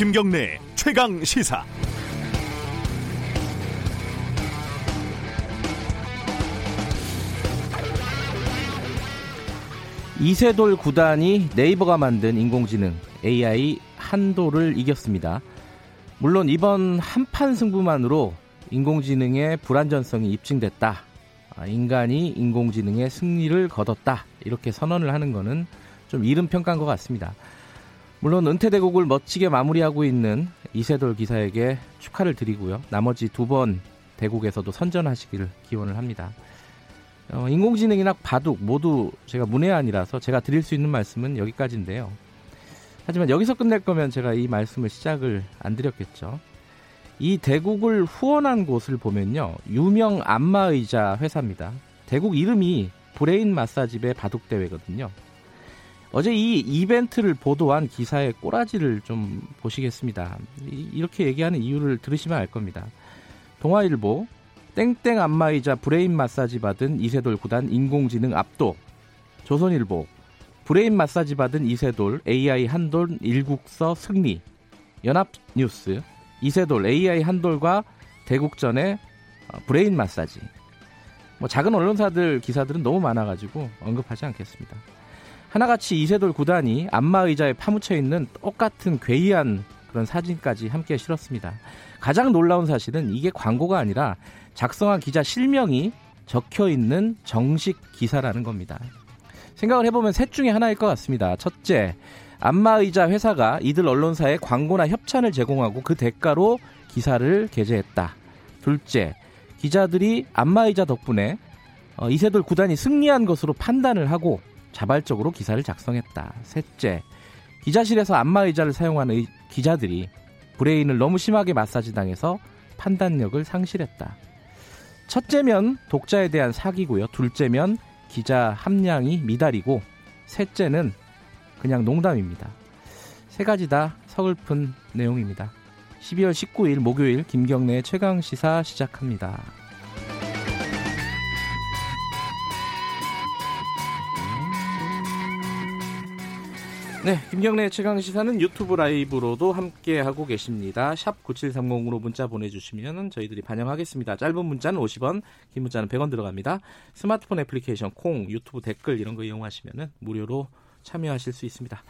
김경래 최강 시사. 이세돌 구단이 네이버가 만든 인공지능 AI 한도를 이겼습니다. 물론 이번 한판 승부만으로 인공지능의 불안전성이 입증됐다. 아, 인간이 인공지능의 승리를 거뒀다. 이렇게 선언을 하는 것은 좀 이른 평가인 것 같습니다. 물론 은퇴 대국을 멋지게 마무리하고 있는 이세돌 기사에게 축하를 드리고요. 나머지 두 번 대국에서도 선전하시기를 기원을 합니다. 어, 인공지능이나 바둑 모두 제가 문외한이라서 제가 드릴 수 있는 말씀은 여기까지인데요. 하지만 여기서 끝낼 거면 제가 이 말씀을 시작을 안 드렸겠죠. 이 대국을 후원한 곳을 보면요. 유명 안마의자 회사입니다. 대국 이름이 브레인 마사지배 바둑대회거든요. 어제 이 이벤트를 보도한 기사의 꼬라지를 좀 보시겠습니다. 이렇게 얘기하는 이유를 들으시면 알 겁니다. 동아일보 땡땡 안마의자 브레인 마사지 받은 이세돌 구단 인공지능 압도 조선일보 브레인 마사지 받은 이세돌 AI 한돌 일국서 승리 연합뉴스 이세돌 AI 한돌과 대국 전에 어, 브레인 마사지 뭐 작은 언론사들 기사들은 너무 많아가지고 언급하지 않겠습니다. 하나같이 이세돌 구단이 안마의자에 파묻혀 있는 똑같은 괴이한 그런 사진까지 함께 실었습니다. 가장 놀라운 사실은 이게 광고가 아니라 작성한 기자 실명이 적혀 있는 정식 기사라는 겁니다. 생각을 해보면 셋 중에 하나일 것 같습니다. 첫째, 안마의자 회사가 이들 언론사에 광고나 협찬을 제공하고 그 대가로 기사를 게재했다. 둘째, 기자들이 안마의자 덕분에 어, 이세돌 구단이 승리한 것으로 판단을 하고 자발적으로 기사를 작성했다. 셋째, 기자실에서 안마 의자를 사용하는 기자들이 브레인을 너무 심하게 마사지 당해서 판단력을 상실했다. 첫째면 독자에 대한 사기고요. 둘째면 기자 함량이 미달이고 셋째는 그냥 농담입니다. 세 가지 다 서글픈 내용입니다. 12월 19일 목요일 김경래 최강 시사 시작합니다. 네, 김경래 최강 시사는 유튜브 라이브로도 함께 하고 계십니다. 샵 9730으로 문자 보내 주시면 저희들이 반영하겠습니다. 짧은 문자는 50원, 긴 문자는 100원 들어갑니다. 스마트폰 애플리케이션 콩, 유튜브 댓글 이런 거 이용하시면 무료로 참여하실 수 있습니다.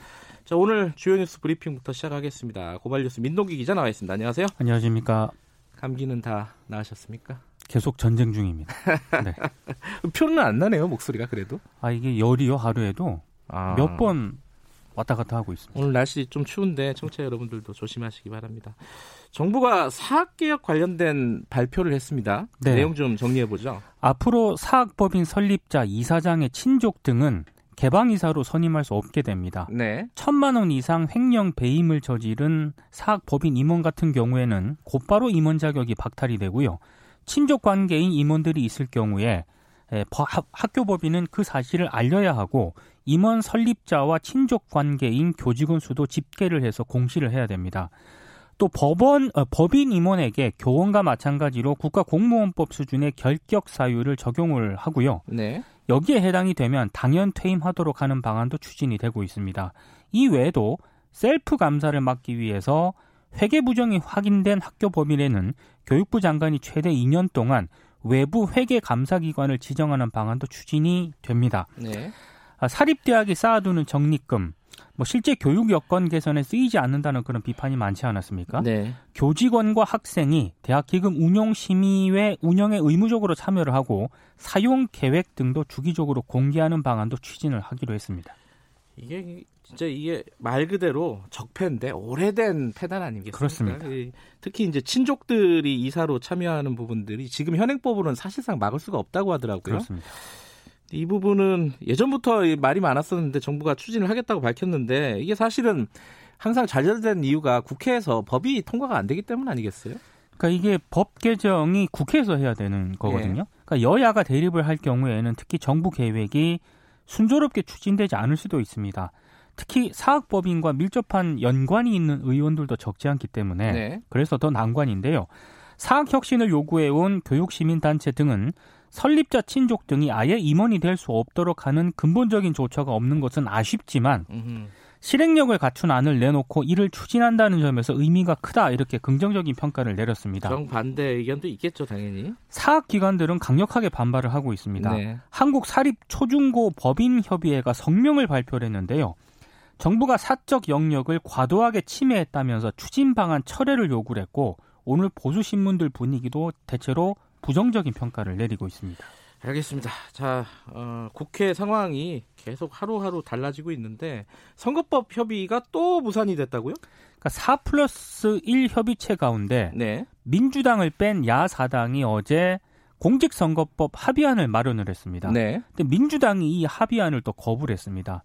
자, 오늘 주요 뉴스 브리핑부터 시작하겠습니다. 고발 뉴스 민동기 기자 나와 있습니다. 안녕하세요. 안녕하십니까. 감기는 다 나으셨습니까? 계속 전쟁 중입니다. 네. 표는 안 나네요, 목소리가 그래도. 아, 이게 열이요, 하루에도 아. 몇번 왔다 갔다 하고 있습니다. 오늘 날씨 좀 추운데 청취자 여러분들도 조심하시기 바랍니다. 정부가 사학 개혁 관련된 발표를 했습니다. 네. 내용 좀 정리해 보죠. 앞으로 사학법인 설립자, 이사장의 친족 등은 개방 이사로 선임할 수 없게 됩니다. 네. 천만 원 이상 횡령 배임을 저지른 사학법인 임원 같은 경우에는 곧바로 임원 자격이 박탈이 되고요. 친족 관계인 임원들이 있을 경우에 학교 법인은 그 사실을 알려야 하고 임원 설립자와 친족 관계인 교직원 수도 집계를 해서 공시를 해야 됩니다. 또 법원 어, 법인 임원에게 교원과 마찬가지로 국가 공무원법 수준의 결격 사유를 적용을 하고요. 네. 여기에 해당이 되면 당연 퇴임하도록 하는 방안도 추진이 되고 있습니다. 이 외에도 셀프 감사를 막기 위해서 회계 부정이 확인된 학교 법인에는 교육부 장관이 최대 2년 동안 외부 회계 감사 기관을 지정하는 방안도 추진이 됩니다. 네. 아, 사립대학이 쌓아두는 적립금, 뭐 실제 교육 여건 개선에 쓰이지 않는다는 그런 비판이 많지 않았습니까? 네. 교직원과 학생이 대학 기금 운용 심의회 운영에 의무적으로 참여를 하고 사용 계획 등도 주기적으로 공개하는 방안도 추진을 하기로 했습니다. 이게 진짜 이게 말 그대로 적폐인데 오래된 폐단 아니겠습니까? 그렇습니다. 특히 이제 친족들이 이사로 참여하는 부분들이 지금 현행법으로는 사실상 막을 수가 없다고 하더라고요. 그렇습니다. 이 부분은 예전부터 말이 많았었는데 정부가 추진을 하겠다고 밝혔는데 이게 사실은 항상 좌절된 이유가 국회에서 법이 통과가 안 되기 때문 아니겠어요? 그러니까 이게 법 개정이 국회에서 해야 되는 거거든요. 네. 그러니까 여야가 대립을 할 경우에는 특히 정부 계획이 순조롭게 추진되지 않을 수도 있습니다. 특히 사학법인과 밀접한 연관이 있는 의원들도 적지 않기 때문에 네. 그래서 더 난관인데요. 사학혁신을 요구해온 교육시민단체 등은 설립자 친족 등이 아예 임원이 될 수 없도록 하는 근본적인 조처가 없는 것은 아쉽지만 실행력을 갖춘 안을 내놓고 이를 추진한다는 점에서 의미가 크다 이렇게 긍정적인 평가를 내렸습니다. 정반대 의견도 있겠죠, 당연히. 사학기관들은 강력하게 반발을 하고 있습니다. 네. 한국 사립 초중고 법인 협의회가 성명을 발표를 했는데요. 정부가 사적 영역을 과도하게 침해했다면서 추진 방안 철회를 요구를 했고 오늘 보수 신문들 분위기도 대체로 부정적인 평가를 내리고 있습니다. 알겠습니다. 자, 어, 국회 상황이 계속 하루하루 달라지고 있는데 선거법 협의가 또 무산이 됐다고요? 그러니까 4 플러스 1 협의체 가운데 네. 민주당을 뺀 야사당이 어제 공직선거법 합의안을 마련을 했습니다. 네. 근데 민주당이 이 합의안을 또 거부를 했습니다.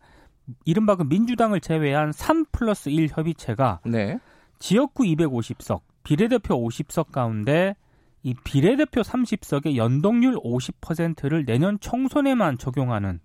이른바 그 민주당을 제외한 3 플러스 1 협의체가 네. 지역구 250석, 비례대표 50석 가운데 이 비례대표 30석의 연동률 50%를 내년 총선에만 적용하는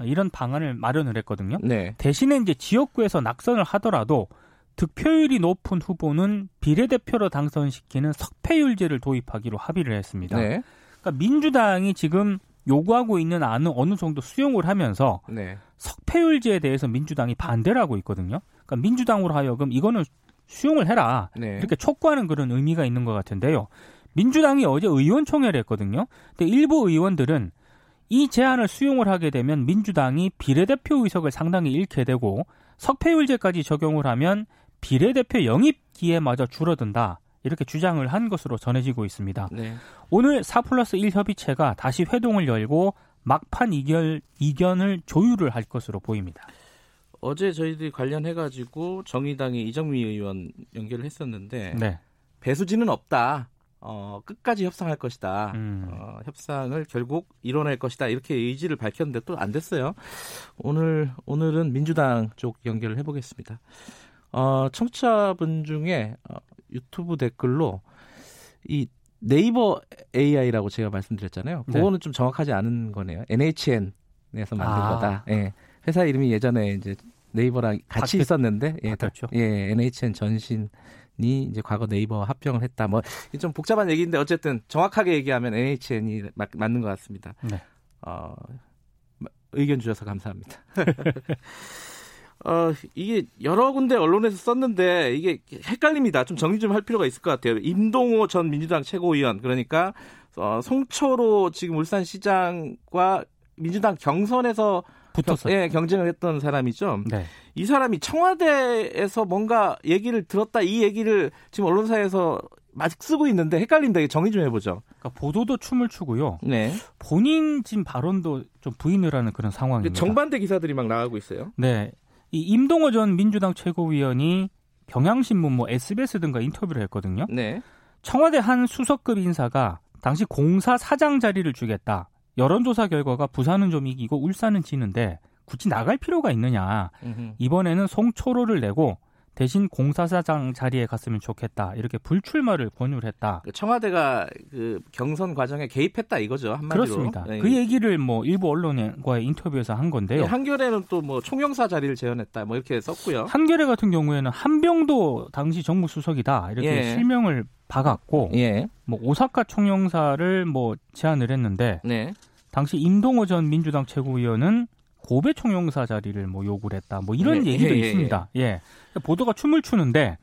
이런 방안을 마련을 했거든요. 네. 대신에 이제 지역구에서 낙선을 하더라도 득표율이 높은 후보는 비례대표로 당선시키는 석패율제를 도입하기로 합의를 했습니다. 네. 그러니까 민주당이 지금 요구하고 있는 안은 어느 정도 수용을 하면서 네. 석패율제에 대해서 민주당이 반대를 하고 있거든요. 그러니까 민주당으로 하여금 이거는 수용을 해라 네. 이렇게 촉구하는 그런 의미가 있는 것 같은데요. 민주당이 어제 의원총회를 했거든요. 근데 일부 의원들은 이 제안을 수용을 하게 되면 민주당이 비례대표 의석을 상당히 잃게 되고 석패율제까지 적용을 하면 비례대표 영입 기회마저 줄어든다. 이렇게 주장을 한 것으로 전해지고 있습니다. 네. 오늘 4 플러스 1 협의체가 다시 회동을 열고 막판 이결, 이견을 조율을 할 것으로 보입니다. 어제 저희들이 관련해가지고 정의당의 이정미 의원 연결을 했었는데 네. 배수진은 없다. 어, 끝까지 협상할 것이다. 음. 어, 협상을 결국 이뤄낼 것이다. 이렇게 의지를 밝혔는데 또 안 됐어요. 오늘 오늘은 민주당 쪽 연결을 해보겠습니다. 어, 청취자분 중에 어, 유튜브 댓글로 이 네이버 AI라고 제가 말씀드렸잖아요. 네. 그거는 좀 정확하지 않은 거네요. NHN에서 만든 아. 거다. 예. 회사 이름이 예전에 이제 네이버랑 같이 바뀌, 있었는데 예, 바뀌었죠. 예, NHN 전신 이 이제 과거 네이버 합병을 했다. 뭐 좀 복잡한 얘기인데 어쨌든 정확하게 얘기하면 NHN이 맞, 맞는 것 같습니다. 네. 어, 의견 주셔서 감사합니다. 어, 이게 여러 군데 언론에서 썼는데 이게 헷갈립니다. 좀 정리 좀 할 필요가 있을 것 같아요. 임동호 전 민주당 최고위원 그러니까 어, 송초로 지금 울산시장과 민주당 경선에서 붙었어요. 예, 경쟁을 했던 사람이죠. 네. 이 사람이 청와대에서 뭔가 얘기를 들었다 이 얘기를 지금 언론사에서 막 쓰고 있는데 헷갈린다. 정의 좀 해보죠. 그러니까 보도도 춤을 추고요. 네. 본인 지금 발언도 좀 부인을 하는 그런 상황입니다. 정반대 기사들이 막 나가고 있어요. 네. 이 임동호 전 민주당 최고위원이 경향신문 뭐 SBS 등과 인터뷰를 했거든요. 네. 청와대 한 수석급 인사가 당시 공사 사장 자리를 주겠다. 여론조사 결과가 부산은 좀 이기고 울산은 지는데 굳이 나갈 필요가 있느냐. 이번에는 송초로를 내고 대신 공사사장 자리에 갔으면 좋겠다. 이렇게 불출마를 권유를 했다. 그 청와대가 그 경선 과정에 개입했다 이거죠. 한마디로. 그렇습니다. 네. 그 얘기를 뭐 일부 언론과의 인터뷰에서 한 건데요. 네, 한겨레는 또 뭐 총영사 자리를 재현했다. 뭐 이렇게 썼고요. 한겨레 같은 경우에는 한병도 당시 정무 수석이다. 이렇게 예. 실명을 박았고 예. 뭐 오사카 총영사를 뭐 제안을 했는데 네. 당시 임동호 전 민주당 최고위원은 고배 총영사 자리를 뭐 요구를 했다. 뭐 이런 네, 얘기도 예, 예 있습니다. 예. 예. 보도가 춤을 추는데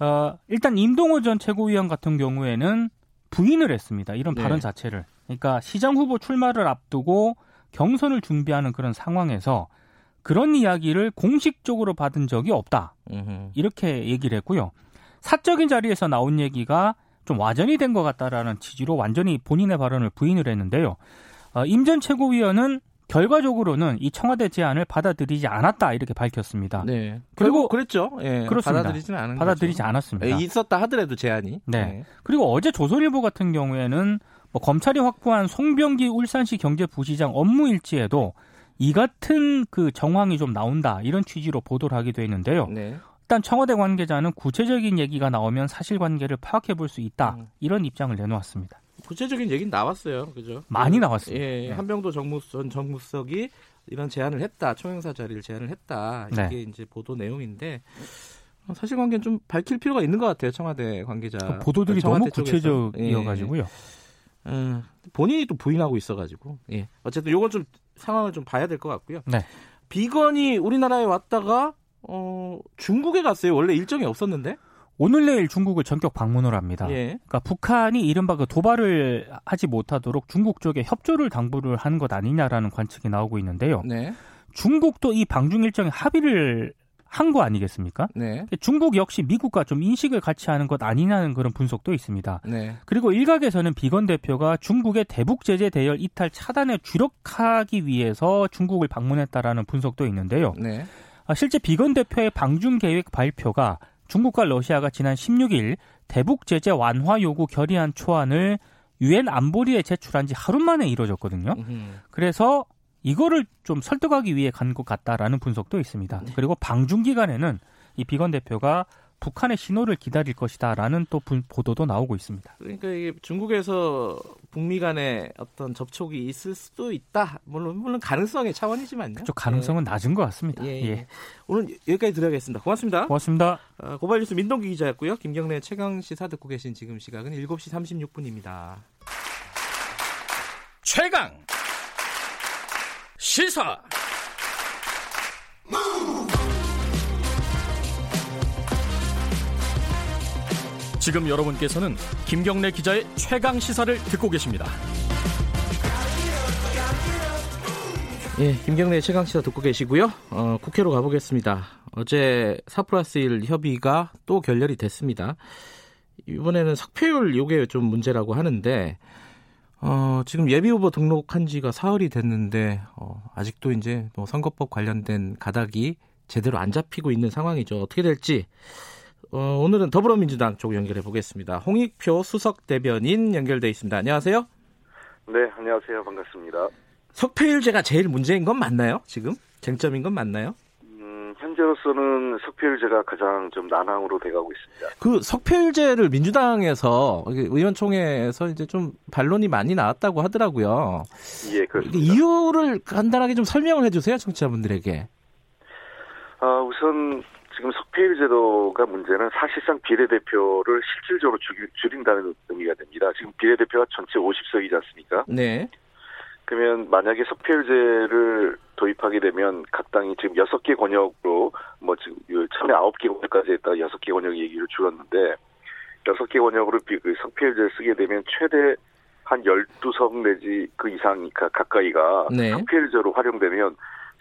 어, 일단 임동호 전 최고위원 같은 경우에는 부인을 했습니다. 이런 네. 발언 자체를. 그러니까 시장 후보 출마를 앞두고 경선을 준비하는 그런 상황에서 그런 이야기를 공식적으로 받은 적이 없다. 이렇게 얘기를 했고요. 사적인 자리에서 나온 얘기가 좀 와전이 된 것 같다라는 취지로 완전히 본인의 발언을 부인을 했는데요. 어, 임전 최고위원은 결과적으로는 이 청와대 제안을 받아들이지 않았다 이렇게 밝혔습니다. 네. 그리고 그랬죠. 예, 그렇습니다. 받아들이지는 않은 받아들이지 거죠. 않았습니다. 예, 있었다 하더라도 제안이. 네. 네. 그리고 어제 조선일보 같은 경우에는 뭐 검찰이 확보한 송병기 울산시 경제부시장 업무 일지에도 이 같은 그 정황이 좀 나온다 이런 취지로 보도를 하기도 했는데요. 네. 일단 청와대 관계자는 구체적인 얘기가 나오면 사실관계를 파악해 볼 수 있다 음. 이런 입장을 내놓았습니다. 구체적인 얘기는 나왔어요, 그죠? 많이 나왔습니다. 예, 네. 한병도 정무 전 정무석이 이런 제안을 했다, 총영사 자리를 제안을 했다 이게 네. 이제 보도 내용인데 어, 사실관계는 좀 밝힐 필요가 있는 것 같아요, 청와대 관계자. 그 보도들이 너무 구체적이어가지고요. 예. 어, 본인이 또 부인하고 있어가지고 예. 어쨌든 요건 좀 상황을 좀 봐야 될 것 같고요. 네. 비건이 우리나라에 왔다가 어, 중국에 갔어요. 원래 일정이 없었는데? 오늘 내일 중국을 전격 방문을 합니다. 예. 그러니까 북한이 이른바 그 도발을 하지 못하도록 중국 쪽에 협조를 당부를 한 것 아니냐라는 관측이 나오고 있는데요. 네. 중국도 이 방중 일정에 합의를 한 거 아니겠습니까? 네. 중국 역시 미국과 좀 인식을 같이 하는 것 아니냐는 그런 분석도 있습니다. 네. 그리고 일각에서는 비건 대표가 중국의 대북 제재 대열 이탈 차단에 주력하기 위해서 중국을 방문했다라는 분석도 있는데요. 네. 아, 실제 비건 대표의 방중 계획 발표가 중국과 러시아가 지난 16일 대북 제재 완화 요구 결의안 초안을 유엔 안보리에 제출한 지 하루 만에 이뤄졌거든요. 그래서 이거를 좀 설득하기 위해 간 것 같다라는 분석도 있습니다. 네. 그리고 방중 기간에는 이 비건 대표가 북한의 신호를 기다릴 것이다라는 또 보도도 나오고 있습니다. 그러니까 이게 중국에서 북미 간의 어떤 접촉이 있을 수도 있다. 물론 물론 가능성의 차원이지만요. 그쪽 가능성은 예. 낮은 것 같습니다. 예, 예. 예. 오늘 여기까지 들어야겠습니다. 고맙습니다. 고맙습니다. 어, 고발뉴스 민동기 기자였고요. 김경래 최강 시사 듣고 계신 지금 시각은 7시 36분입니다. 최강 시사. 지금 여러분께서는 김경래 기자의 최강 시사를 듣고 계십니다. 예, 김경래 최강 시사 듣고 계시고요. 어, 국회로 가보겠습니다. 어제 4 플러스 1 협의가 또 결렬이 됐습니다. 이번에는 석패율 요게 좀 문제라고 하는데 어, 지금 예비 후보 등록한 지가 사흘이 됐는데 어, 아직도 이제 뭐 선거법 관련된 가닥이 제대로 안 잡히고 있는 상황이죠. 어떻게 될지 어, 오늘은 더불어민주당 쪽 연결해 보겠습니다. 홍익표 수석 대변인 연결돼 있습니다. 안녕하세요. 네, 안녕하세요. 반갑습니다. 석패율제가 제일 문제인 건 맞나요? 지금 쟁점인 건 맞나요? 음, 현재로서는 석패율제가 가장 좀 난항으로 돼가고 있습니다. 그 석패율제를 민주당에서 의원총회에서 이제 좀 반론이 많이 나왔다고 하더라고요. 예, 그렇습니다. 이유를 간단하게 좀 설명을 해주세요, 청취자분들에게. 아, 우선 지금 석패율 제도가 문제는 사실상 비례대표를 실질적으로 줄인다는 의미가 됩니다. 지금 비례대표가 전체 50석이지 않습니까? 네. 그러면 만약에 석패율제를 도입하게 되면 각 당이 지금 6개 권역으로 뭐 지금 처음에 9개 권역까지 했다가 6개 권역 얘기를 줄였는데 6개 권역으로 그 석패율제를 쓰게 되면 최대 한 12석 내지 그 이상 가까이가 네. 석패율제로 활용되면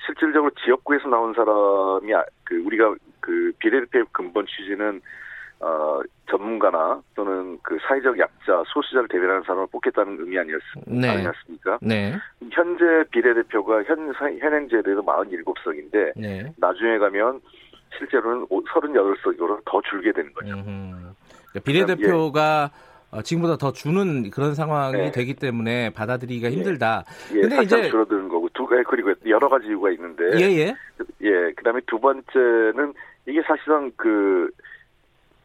실질적으로 지역구에서 나온 사람이 아, 그 우리가 그 비례대표 근본 취지는 어, 전문가나 또는 그 사회적 약자, 소수자를 대변하는 사람을 뽑겠다는 의미 아니었, 네. 아니었습니까? 네. 현재 비례대표가 현, 현행제도에도 47석인데, 네. 나중에 가면 실제로는 38석으로 더 줄게 되는 거죠. 그러니까 비례대표가 예. 어, 지금보다 더 주는 그런 상황이 네. 되기 때문에 받아들이기가 예. 힘들다. 예, 근데 이제 두 가지 그리고 여러 가지 이유가 있는데 예예. 예. 그다음에 두 번째는 이게 사실상 그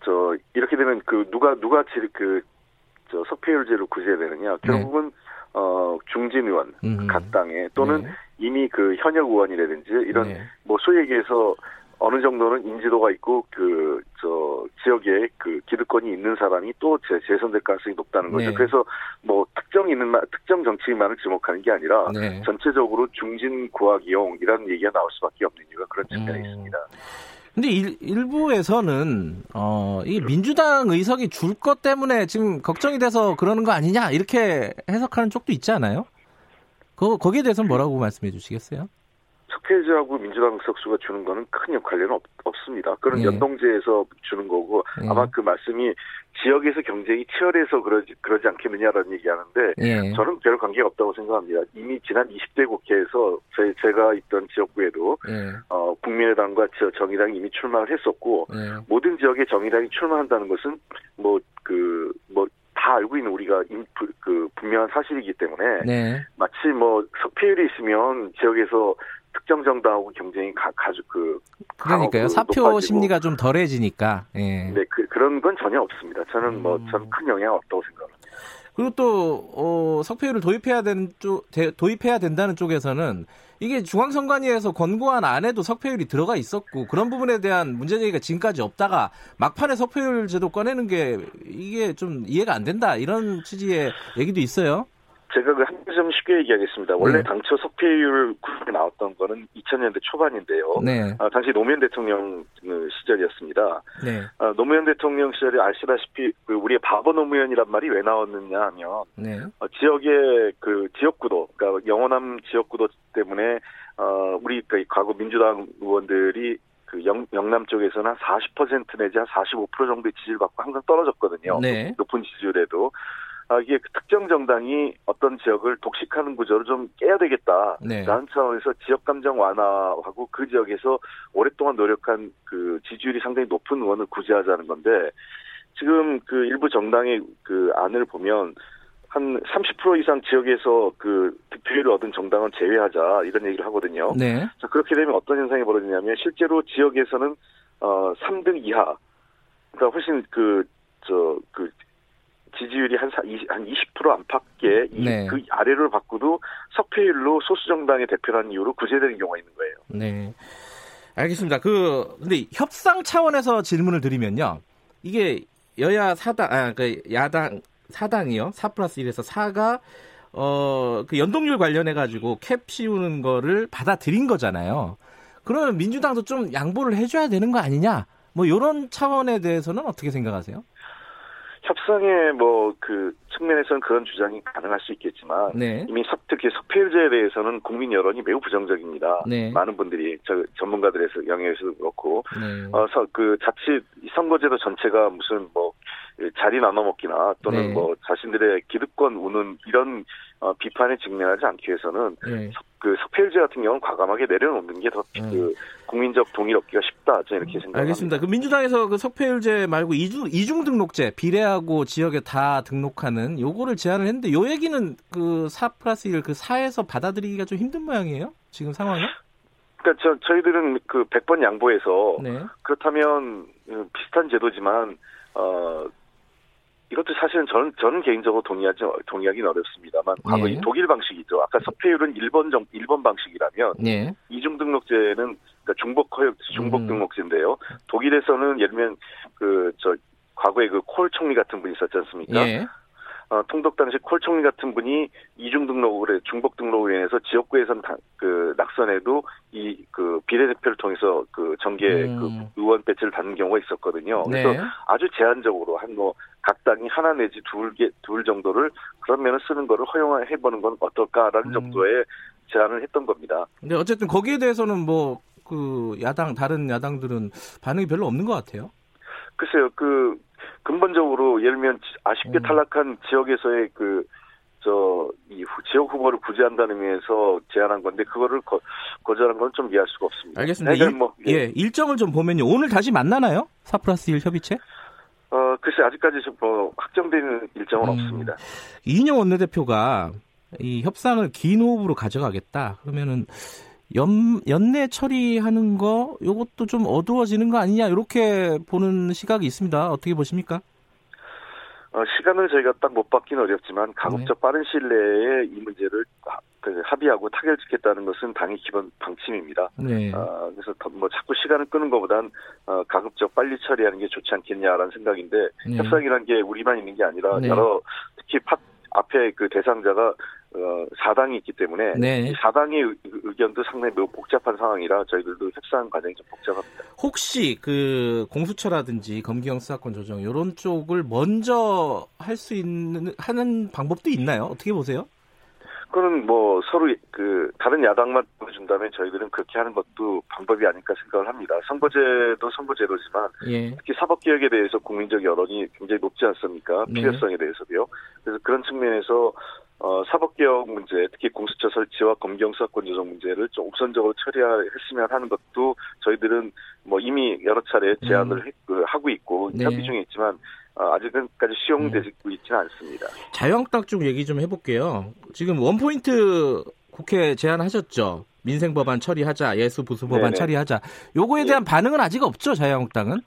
저 이렇게 되면 그 누가 누가 그저 석패율제로 구제해야 되느냐 네. 결국은 네. 어 중진 의원 음. 각 당에 또는 네. 이미 그 현역 의원이라든지 이런 네. 뭐 소위 얘기해서 어느 정도는 인지도가 있고 그 저 지역에 그 기득권이 있는 사람이 또 재, 재선될 가능성이 높다는 거죠. 네. 그래서 뭐 특정 있는 특정 정치인만을 지목하는 게 아니라 네. 전체적으로 중진 구학 이용이라는 얘기가 나올 수밖에 없는 이유가 그런 측면이 음. 있습니다. 근데 일, 일부에서는 어, 이 민주당 의석이 줄 것 때문에 지금 걱정이 돼서 그러는 거 아니냐 이렇게 해석하는 쪽도 있지 않아요? 그 거기에 대해서는 뭐라고 말씀해 주시겠어요? 석회제하고 민주당 석수가 주는 거는 큰 역할은 없, 없습니다. 그런 예. 연동제에서 주는 거고 예. 아마 그 말씀이 지역에서 경쟁이 치열해서 그러지 그러지 않겠느냐라는 얘기하는데 예. 저는 별 관계가 없다고 생각합니다. 이미 지난 20대 국회에서 제, 제가 있던 지역구에도 예. 어, 국민의당과 정의당이 이미 출마를 했었고 예. 모든 지역에 정의당이 출마한다는 것은 뭐 그뭐다 알고 있는 우리가 그 분명한 사실이기 때문에 네. 마치 뭐 석패율이 있으면 지역에서 특정 정당하고 경쟁이 가, 가주 그 그러니까요 사표 높아지고. 심리가 좀 덜해지니까 예. 네 그, 그런 건 전혀 없습니다. 저는 뭐 음. 저는 큰 영향 없다고 생각합니다. 그리고 또 어, 석패율을 도입해야 되는 쪽 도입해야 된다는 쪽에서는 이게 중앙선관위에서 권고안 안에도 석패율이 들어가 있었고 그런 부분에 대한 문제 제기가 지금까지 없다가 막판에 석패율 제도 꺼내는 게 이게 좀 이해가 안 된다 이런 취지의 얘기도 있어요. 제가 그 한 점 쉽게 얘기하겠습니다. 원래 네. 당초 석패율 구속이 나왔던 거는 2000년대 초반인데요. 네. 아, 당시 노무현 대통령 시절이었습니다. 네. 아, 노무현 대통령 시절에 아시다시피 그 우리의 바보 노무현이란 말이 왜 나왔느냐 하면 네. 어, 지역의 그 지역구도, 그러니까 영호남 지역구도 때문에 어, 우리 그 과거 민주당 의원들이 그 영, 영남 쪽에서는 한 40% 내지 한 45% 정도의 지지를 받고 항상 떨어졌거든요. 네. 높은 지지율에도. 아, 이게 그 특정 정당이 어떤 지역을 독식하는 구조를 좀 깨야 되겠다라는 네. 차원에서 지역 감정 완화하고 그 지역에서 오랫동안 노력한 그 지지율이 상당히 높은 의원을 구제하자는 건데 지금 그 일부 정당의 그 안을 보면 한 30% 이상 지역에서 그 득표율을 얻은 정당은 제외하자 이런 얘기를 하거든요. 네. 자, 그렇게 되면 어떤 현상이 벌어지냐면 실제로 지역에서는 어 3등 이하 그러니까 훨씬 그 저그 그 지지율이 한, 한20% 안팎의 네. 그 아래로 바꾸도 석패율로 소수 정당의 대표라는 이유로 구제되는 경우가 있는 거예요. 네. 알겠습니다. 그 근데 협상 차원에서 질문을 드리면요. 이게 여야 사당 아 그 야당 사당이요. 4 플러스 1에서 4가 어, 그 연동률 관련해 가지고 캡 씌우는 거를 받아들인 거잖아요. 그러면 민주당도 좀 양보를 해줘야 되는 거 아니냐? 뭐 이런 차원에 대해서는 어떻게 생각하세요? 협상의 뭐 그 측면에서는 그런 주장이 가능할 수 있겠지만 네. 이미 석, 특히 석패율제에 대해서는 국민 여론이 매우 부정적입니다. 네. 많은 분들이 저 전문가들에서 영역에서도 그렇고 네. 어서 그 자칫 선거제도 전체가 무슨 뭐 자리 나눠 먹기나 또는 네. 뭐 자신들의 기득권 우는 이런 어, 비판에 직면하지 않기 위해서는 네. 그 석패율제 같은 경우는 과감하게 내려놓는 게더 네. 그 국민적 동의를 얻기가 쉽다. 저는 이렇게 생각합니다. 알겠습니다. 그 민주당에서 그 석패율제 말고 이중 이중 등록제 비례하고 지역에 다 등록하는 요거를 제안을 했는데 요 얘기는 그4 플러스 1그 4에서 받아들이기가 좀 힘든 모양이에요. 지금 상황이? 그러니까 저 저희들은 그 100번 양보해서 네. 그렇다면 음, 비슷한 제도지만 어 이것도 사실은 저는 저는 개인적으로 동의하지 동의하기는 어렵습니다만 과거 예. 독일 방식이죠. 아까 석패율은 일본 정 일본 방식이라면 예. 이중 등록제는 그러니까 중복 허용 중복 음. 등록제인데요. 독일에서는 예를 들면 그 저 과거에 그 콜 총리 같은 분이 있었지 않습니까? 예. 어, 통독 당시 콜 총리 같은 분이 이중 등록을 해 중복 등록으로 인해서 지역구에선 다, 그 낙선해도 이 그 비례대표를 통해서 그 정계 음. 그 의원 배치를 받는 경우가 있었거든요. 그래서 네. 아주 제한적으로 한뭐 각 당이 하나 내지 둘 개 둘 정도를 그런 면을 쓰는 거를 허용해 보는 건 어떨까라는 음. 정도의 제안을 했던 겁니다. 근데 어쨌든 거기에 대해서는 뭐 그 야당 다른 야당들은 반응이 별로 없는 것 같아요. 글쎄요, 그 근본적으로 예를 들면 아쉽게 음. 탈락한 지역에서의 그 저이 지역 후보를 구제한다는 의미에서 제안한 건데 그거를 거, 거절한 건 좀 이해할 수가 없습니다. 알겠습니다. 일, 뭐, 예. 예. 일정을 좀 보면요. 오늘 다시 만나나요? 4 플러스 1 협의체? 어, 글쎄 아직까지 뭐 확정되는 일정은 음, 없습니다. 이인영 원내대표가 이 협상을 긴 호흡으로 가져가겠다. 그러면은 연, 연내 처리하는 거 요것도 좀 어두워지는 거 아니냐 이렇게 보는 시각이 있습니다. 어떻게 보십니까? 어, 시간을 저희가 딱 못 받기는 어렵지만 가급적 네. 빠른 시일 내에 이 문제를 그 합의하고 타결 짓겠다는 것은 당의 기본 방침입니다. 네. 어, 그래서 뭐 자꾸 시간을 끄는 것보단 어, 가급적 빨리 처리하는 게 좋지 않겠냐라는 생각인데 네. 협상이라는 게 우리만 있는 게 아니라 네. 여러 특히 팟 앞에 그 대상자가 어, 사당이 있기 때문에 네. 이 사당의 의견도 상당히 매우 복잡한 상황이라 저희들도 협상 과정이 좀 복잡합니다. 혹시 그 공수처라든지 검경 수사권 조정 이런 쪽을 먼저 할 수 있는 하는 방법도 있나요? 어떻게 보세요? 그거는 뭐 서로 그 다른 야당만 보여준다면 저희들은 그렇게 하는 것도 방법이 아닐까 생각을 합니다. 선거제도 선거제도지만 예. 특히 사법개혁에 대해서 국민적 여론이 굉장히 높지 않습니까? 네. 필요성에 대해서도요. 그래서 그런 측면에서 어, 사법개혁 문제, 특히 공수처 설치와 검경 수사권 조정 문제를 좀 우선적으로 처리했으면 하는 것도 저희들은 뭐 이미 여러 차례 제안을 음. 했, 그, 하고 있고 네. 협의 중에 있지만 어, 아직은까지 수용되고 네. 있지는 않습니다. 자유한국당 쪽 얘기 좀 해볼게요. 지금 원포인트 국회 제안하셨죠. 민생 법안 처리하자, 예수 부수 법안 네네. 처리하자. 요거에 대한 네. 반응은 아직 없죠, 자유한국당은?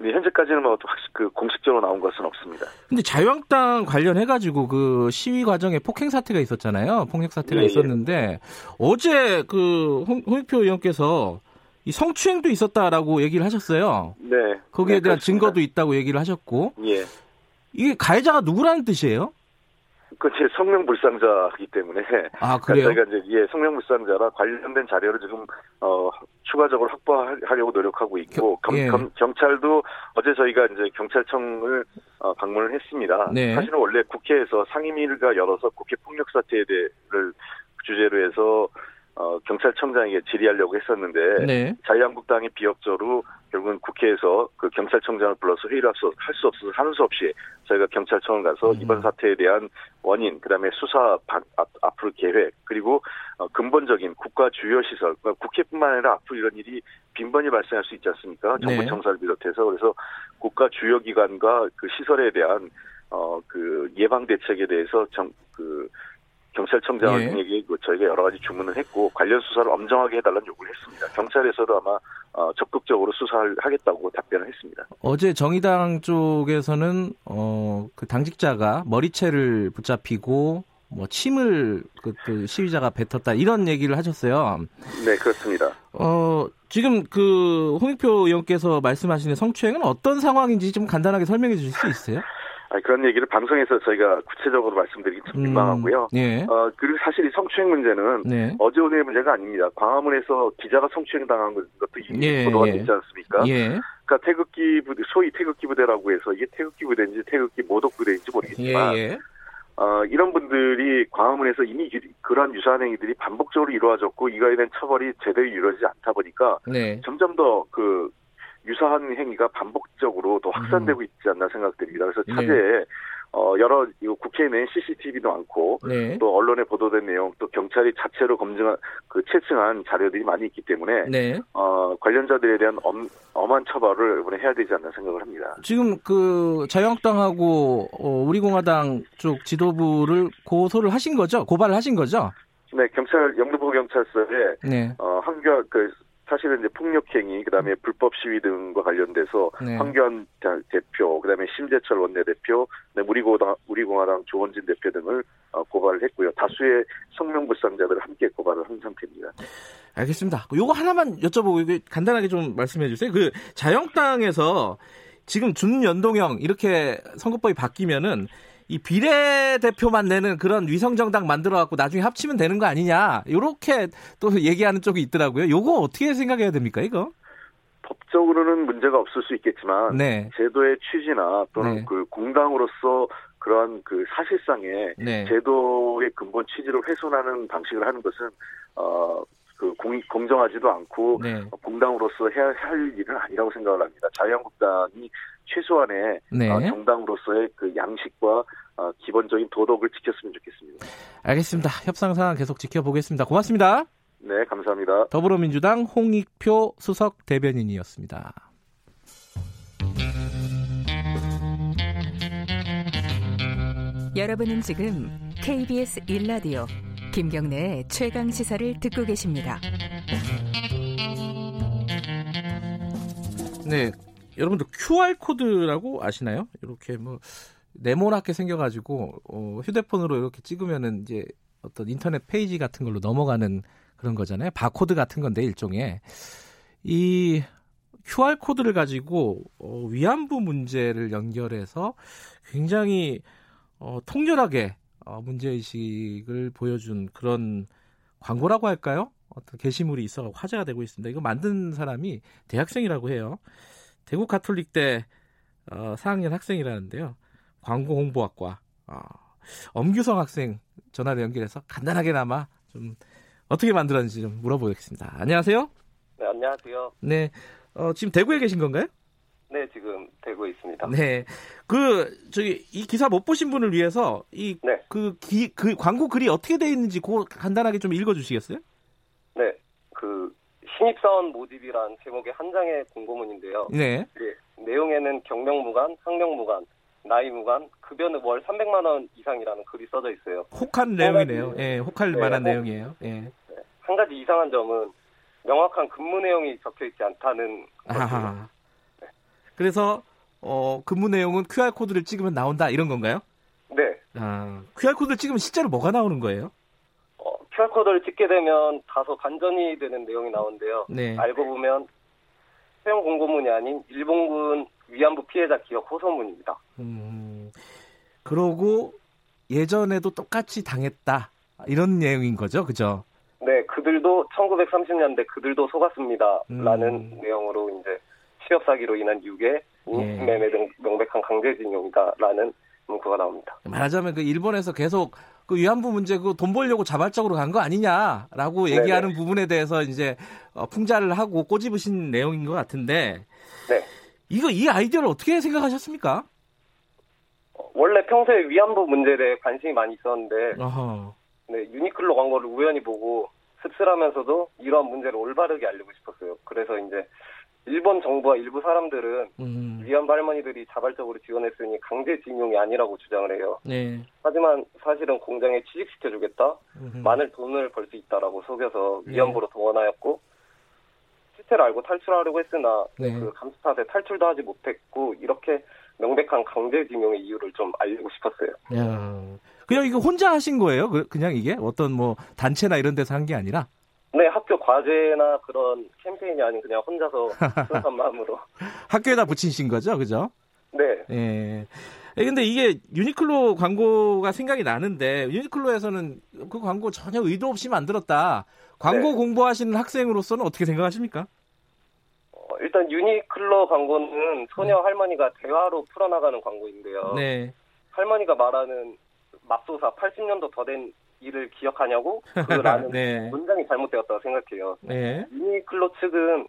네, 현재까지는 뭐 확실 그 공식적으로 나온 것은 없습니다. 근데 자유한국당 관련해 가지고 그 시위 과정에 폭행 사태가 있었잖아요. 폭력 사태가 예, 예. 있었는데 예. 어제 그 홍, 홍익표 의원께서 이 성추행도 있었다라고 얘기를 하셨어요. 네. 거기에 네, 대한 그렇습니다. 증거도 있다고 얘기를 하셨고. 예. 이게 가해자가 누구라는 뜻이에요? 그제 성명불상자이기 때문에 아 그래요? 그러니까 저희가 이제 예 성명불상자라 관련된 자료를 지금 어 추가적으로 확보하려고 노력하고 있고 경, 예. 경찰도 어제 저희가 이제 경찰청을 어, 방문을 했습니다. 네. 사실은 원래 국회에서 상임위가 열어서 국회 폭력 사태에 대해를 주제로 해서 어, 경찰청장에게 질의하려고 했었는데 네. 자유한국당이 비협조로 결국은 국회에서 그 경찰청장을 불러서 회의를 할 수 없어서 하는 수 없이 저희가 경찰청을 가서 음. 이번 사태에 대한 원인, 그다음에 수사 방, 앞, 앞으로 계획 그리고 어, 근본적인 국가 주요 시설, 그러니까 국회뿐만 아니라 앞으로 이런 일이 빈번히 발생할 수 있지 않습니까? 정부 네. 청사를 비롯해서 그래서 국가 주요 기관과 그 시설에 대한 어 그 예방 대책에 대해서 정그 경찰청장에게 예. 그 저희가 여러 가지 주문을 했고 관련 수사를 엄정하게 해달라는 요구를 했습니다. 경찰에서도 아마 어, 적극적으로 수사를 하겠다고 답변을 했습니다. 어제 정의당 쪽에서는 어, 그 당직자가 머리채를 붙잡히고 뭐 침을 그, 그 시위자가 뱉었다 이런 얘기를 하셨어요. 네 그렇습니다. 어 지금 그 홍익표 의원께서 말씀하시는 성추행은 어떤 상황인지 좀 간단하게 설명해 주실 수 있어요? 아, 그런 얘기를 방송에서 저희가 구체적으로 말씀드리기 좀 민망하고요. 음, 예. 어, 그리고 사실 이 성추행 문제는 네. 어제 오늘의 문제가 아닙니다. 광화문에서 기자가 성추행 당한 것도 이미 예, 보도가 예. 됐지 않습니까? 예. 그러니까 태극기 부대, 소위 태극기 부대라고 해서 이게 태극기 부대인지 태극기 모독 부대인지 모르겠지만 예, 예. 어, 이런 분들이 광화문에서 이미 그러한 유사한 행위들이 반복적으로 이루어졌고 이거에 대한 처벌이 제대로 이루어지지 않다 보니까 네. 점점 더그 유사한 행위가 반복적으로 또 확산되고 음. 있지 않나 생각됩니다. 그래서 네. 차제에 네. 어, 여러 국회 내 CCTV도 많고 네. 또 언론에 보도된 내용 또 경찰이 자체로 검증한 그 채층한 자료들이 많이 있기 때문에 네. 어, 관련자들에 대한 엄, 엄한 처벌을 이번에 해야 되지 않나 생각을 합니다. 지금 그 자유한국당하고 어, 우리공화당 쪽 지도부를 고소를 하신 거죠? 고발을 하신 거죠? 네, 경찰 영등포 경찰서에 네. 어, 한결 그 사실은 이제 폭력행위, 그 다음에 불법 시위 등과 관련돼서 네. 황교안 대표, 그 다음에 심재철 원내대표, 우리공화당, 우리공화당 조원진 대표 등을 어, 고발을 했고요. 다수의 성명불상자들을 함께 고발을 한 상태입니다. 알겠습니다. 요거 하나만 여쭤보고 간단하게 좀 말씀해 주세요. 그 자영당에서 지금 준연동형 이렇게 선거법이 바뀌면은 이 비례 대표만 내는 그런 위성 정당 만들어 갖고 나중에 합치면 되는 거 아니냐. 요렇게 또 얘기하는 쪽이 있더라고요. 요거 어떻게 생각해야 됩니까, 이거? 법적으로는 문제가 없을 수 있겠지만 네. 제도의 취지나 또는 네. 그 공당으로서 그러한 그 사실상의 네. 제도의 근본 취지를 훼손하는 방식을 하는 것은 어 그 공, 공정하지도 않고 네. 공당으로서 해야 할 일은 아니라고 생각을 합니다. 자유한국당이 최소한의 네. 어, 정당으로서의 그 양식과 어, 기본적인 도덕을 지켰으면 좋겠습니다. 알겠습니다. 협상 상황 계속 지켜보겠습니다. 고맙습니다. 네, 감사합니다. 더불어민주당 홍익표 수석 대변인이었습니다. 여러분은 지금 KBS 1라디오 김경래의 최강 시사를 듣고 계십니다. 네, 여러분들 QR 코드라고 아시나요? 이렇게 뭐 네모나게 생겨가지고 어, 휴대폰으로 이렇게 찍으면은 이제 어떤 인터넷 페이지 같은 걸로 넘어가는 그런 거잖아요. 바코드 같은 건데 일종의 이 QR 코드를 가지고 어, 위안부 문제를 연결해서 굉장히 어, 통렬하게 어, 문제 의식을 보여준 그런 광고라고 할까요? 어떤 게시물이 있어 화제가 되고 있습니다. 이거 만든 사람이 대학생이라고 해요. 대구 가톨릭대 어, 4학년 학생이라는데요. 광고 홍보학과 어, 엄규성 학생 전화를 연결해서 간단하게나마 좀 어떻게 만들었는지 좀 물어보겠습니다. 안녕하세요. 네, 안녕하세요. 네, 어, 지금 대구에 계신 건가요? 네, 지금 되고 있습니다. 네. 그 저기 이 기사 못 보신 분을 위해서 이 그그 네. 그 광고 글이 어떻게 되어 있는지 그 간단하게 좀 읽어 주시겠어요? 네. 그 신입사원 모집이란 제목의 한 장의 공고문인데요. 네. 네. 내용에는 경력 무관, 학력 무관, 나이 무관, 급여는 월 300만 원 이상이라는 글이 써져 있어요. 혹한 내용이네요. 예, 네, 혹할 네, 만한 혹, 내용이에요. 예. 네. 한 가지 이상한 점은 명확한 근무 내용이 적혀 있지 않다는 거죠. 그래서 어, 근무 내용은 QR 코드를 찍으면 나온다 이런 건가요? 네. 아, QR 코드를 찍으면 실제로 뭐가 나오는 거예요? 어, QR 코드를 찍게 되면 다소 반전이 되는 내용이 나오는데요. 네. 알고 보면 수용 공고문이 아닌 일본군 위안부 피해자 기억 호소문입니다. 음, 그러고 예전에도 똑같이 당했다 이런 내용인 거죠, 그죠? 네, 그들도 1930년대 그들도 속았습니다라는 음. 내용으로 이제 취업 사기로 인한 유괴, 인식매매 예. 등 명백한 강제징용이다라는 문구가 나옵니다. 말하자면 그 일본에서 계속 그 위안부 문제 그 돈 벌려고 자발적으로 간 거 아니냐라고 얘기하는 네네. 부분에 대해서 이제 어, 풍자를 하고 꼬집으신 내용인 것 같은데. 네. 이거 이 아이디어를 어떻게 생각하셨습니까? 어, 원래 평소에 위안부 문제에 대해 관심이 많이 있었는데 어허. 네, 유니클로 광고를 우연히 보고 씁쓸하면서도 이러한 문제를 올바르게 알리고 싶었어요. 그래서 이제 일본 정부와 일부 사람들은 음. 위안부 할머니들이 자발적으로 지원했으니 강제징용이 아니라고 주장을 해요. 네. 하지만 사실은 공장에 취직시켜주겠다, 음. 많은 돈을 벌 수 있다라고 속여서 네. 위안부로 네. 동원하였고 실체를 알고 탈출하려고 했으나 네. 그 감시 탓에 탈출도 하지 못했고 이렇게 명백한 강제징용의 이유를 좀 알리고 싶었어요. 야. 그냥 이거 혼자 하신 거예요? 그, 그냥 이게 어떤 뭐 단체나 이런 데서 한 게 아니라? 과제나 그런 캠페인이 아닌 그냥 혼자서 순한 마음으로. 학교에다 붙이신 거죠, 그죠? 네. 예. 근데 이게 유니클로 광고가 생각이 나는데 유니클로에서는 그 광고 전혀 의도 없이 만들었다. 광고 네. 공부하시는 학생으로서는 어떻게 생각하십니까? 어, 일단 유니클로 광고는 소녀 네. 할머니가 대화로 풀어나가는 광고인데요. 네. 할머니가 말하는 맙소사 80년도 더 된 일을 기억하냐고 그라는 네. 문장이 잘못되었다고 생각해요. 네. 유니클로 측은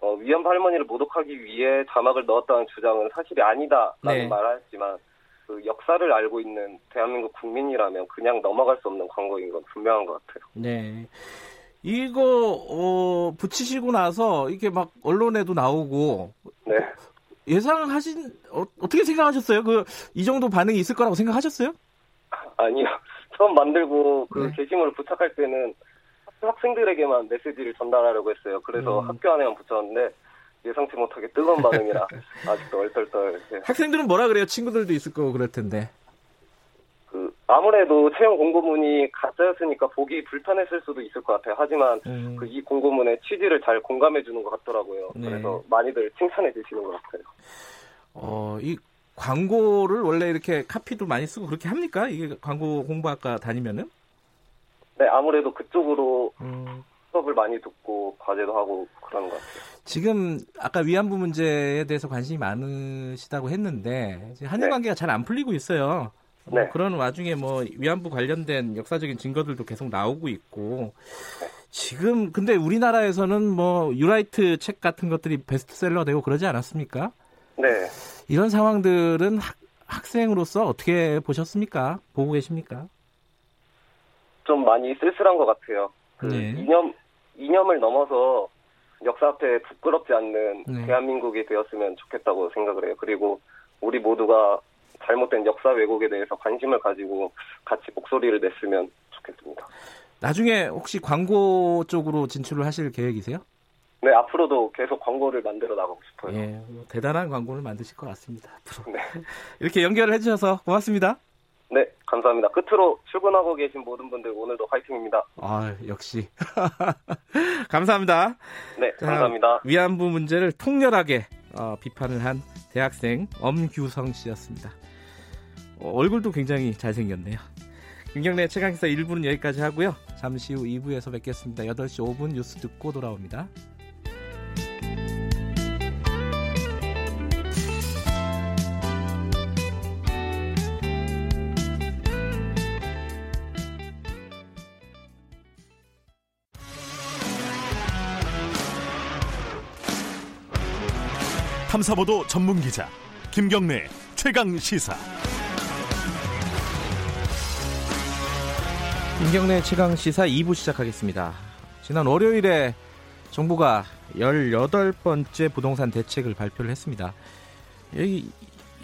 어, 위안부 할머니를 모독하기 위해 자막을 넣었다는 주장은 사실이 아니다라는 네. 말을 했지만 그 역사를 알고 있는 대한민국 국민이라면 그냥 넘어갈 수 없는 광고인 건 분명한 것 같아요. 네. 이거 어, 붙이시고 나서 이게 막 언론에도 나오고 네. 예상하신 어, 떻게 생각하셨어요? 그 이 정도 반응이 있을 거라고 생각하셨어요? 아니요. 처음 만들고 그 네. 게시물을 부착할 때는 학생들에게만 메시지를 전달하려고 했어요. 그래서 음. 학교 안에만 붙였는데 예상치 못하게 뜨거운 반응이라 아직도 얼떨떨. 네. 학생들은 뭐라 그래요? 친구들도 있을 거고 그럴 텐데. 그 아무래도 채용 공고문이 가짜였으니까 보기 불편했을 수도 있을 것 같아요. 하지만 음. 그이 공고문의 취지를 잘 공감해 주는 것 같더라고요. 네. 그래서 많이들 칭찬해 주시는 것 같아요. 어, 이 광고를 원래 이렇게 카피도 많이 쓰고 그렇게 합니까? 이게 광고 공부학과 다니면은? 네, 아무래도 그쪽으로 음. 수업을 많이 듣고 과제도 하고 그러는 것 같아요. 지금 아까 위안부 문제에 대해서 관심이 많으시다고 했는데 한일 네. 관계가 잘안 풀리고 있어요. 뭐 네. 뭐 그런 와중에 뭐 위안부 관련된 역사적인 증거들도 계속 나오고 있고 네. 지금 근데 우리나라에서는 뭐 유라이트 책 같은 것들이 베스트셀러 되고 그러지 않았습니까? 네. 이런 상황들은 학, 학생으로서 어떻게 보셨습니까? 보고 계십니까? 좀 많이 쓸쓸한 것 같아요. 그 네. 이념 이념을 넘어서 역사 앞에 부끄럽지 않는 네. 대한민국이 되었으면 좋겠다고 생각을 해요. 그리고 우리 모두가 잘못된 역사 왜곡에 대해서 관심을 가지고 같이 목소리를 냈으면 좋겠습니다. 나중에 혹시 광고 쪽으로 진출을 하실 계획이세요? 네, 앞으로도 계속 광고를 만들어 나가고 싶어요. 예, 뭐 대단한 광고를 만드실 것 같습니다. 앞으로. 네. 이렇게 연결을 해주셔서 고맙습니다. 네, 감사합니다. 끝으로 출근하고 계신 모든 분들 오늘도 화이팅입니다. 아, 역시. 감사합니다. 네, 감사합니다. 위안부 문제를 통렬하게 어, 비판을 한 대학생 엄규성 씨였습니다. 어, 얼굴도 굉장히 잘생겼네요. 김경래 최강기사 1부는 여기까지 하고요. 잠시 후 2부에서 뵙겠습니다. 8시 5분 뉴스 듣고 돌아옵니다. 탐사보도 전문 기자 김경래 최강 시사. 김경래 최강 시사 2부 시작하겠습니다. 지난 월요일에 정부가 18번째 부동산 대책을 발표를 했습니다. 여기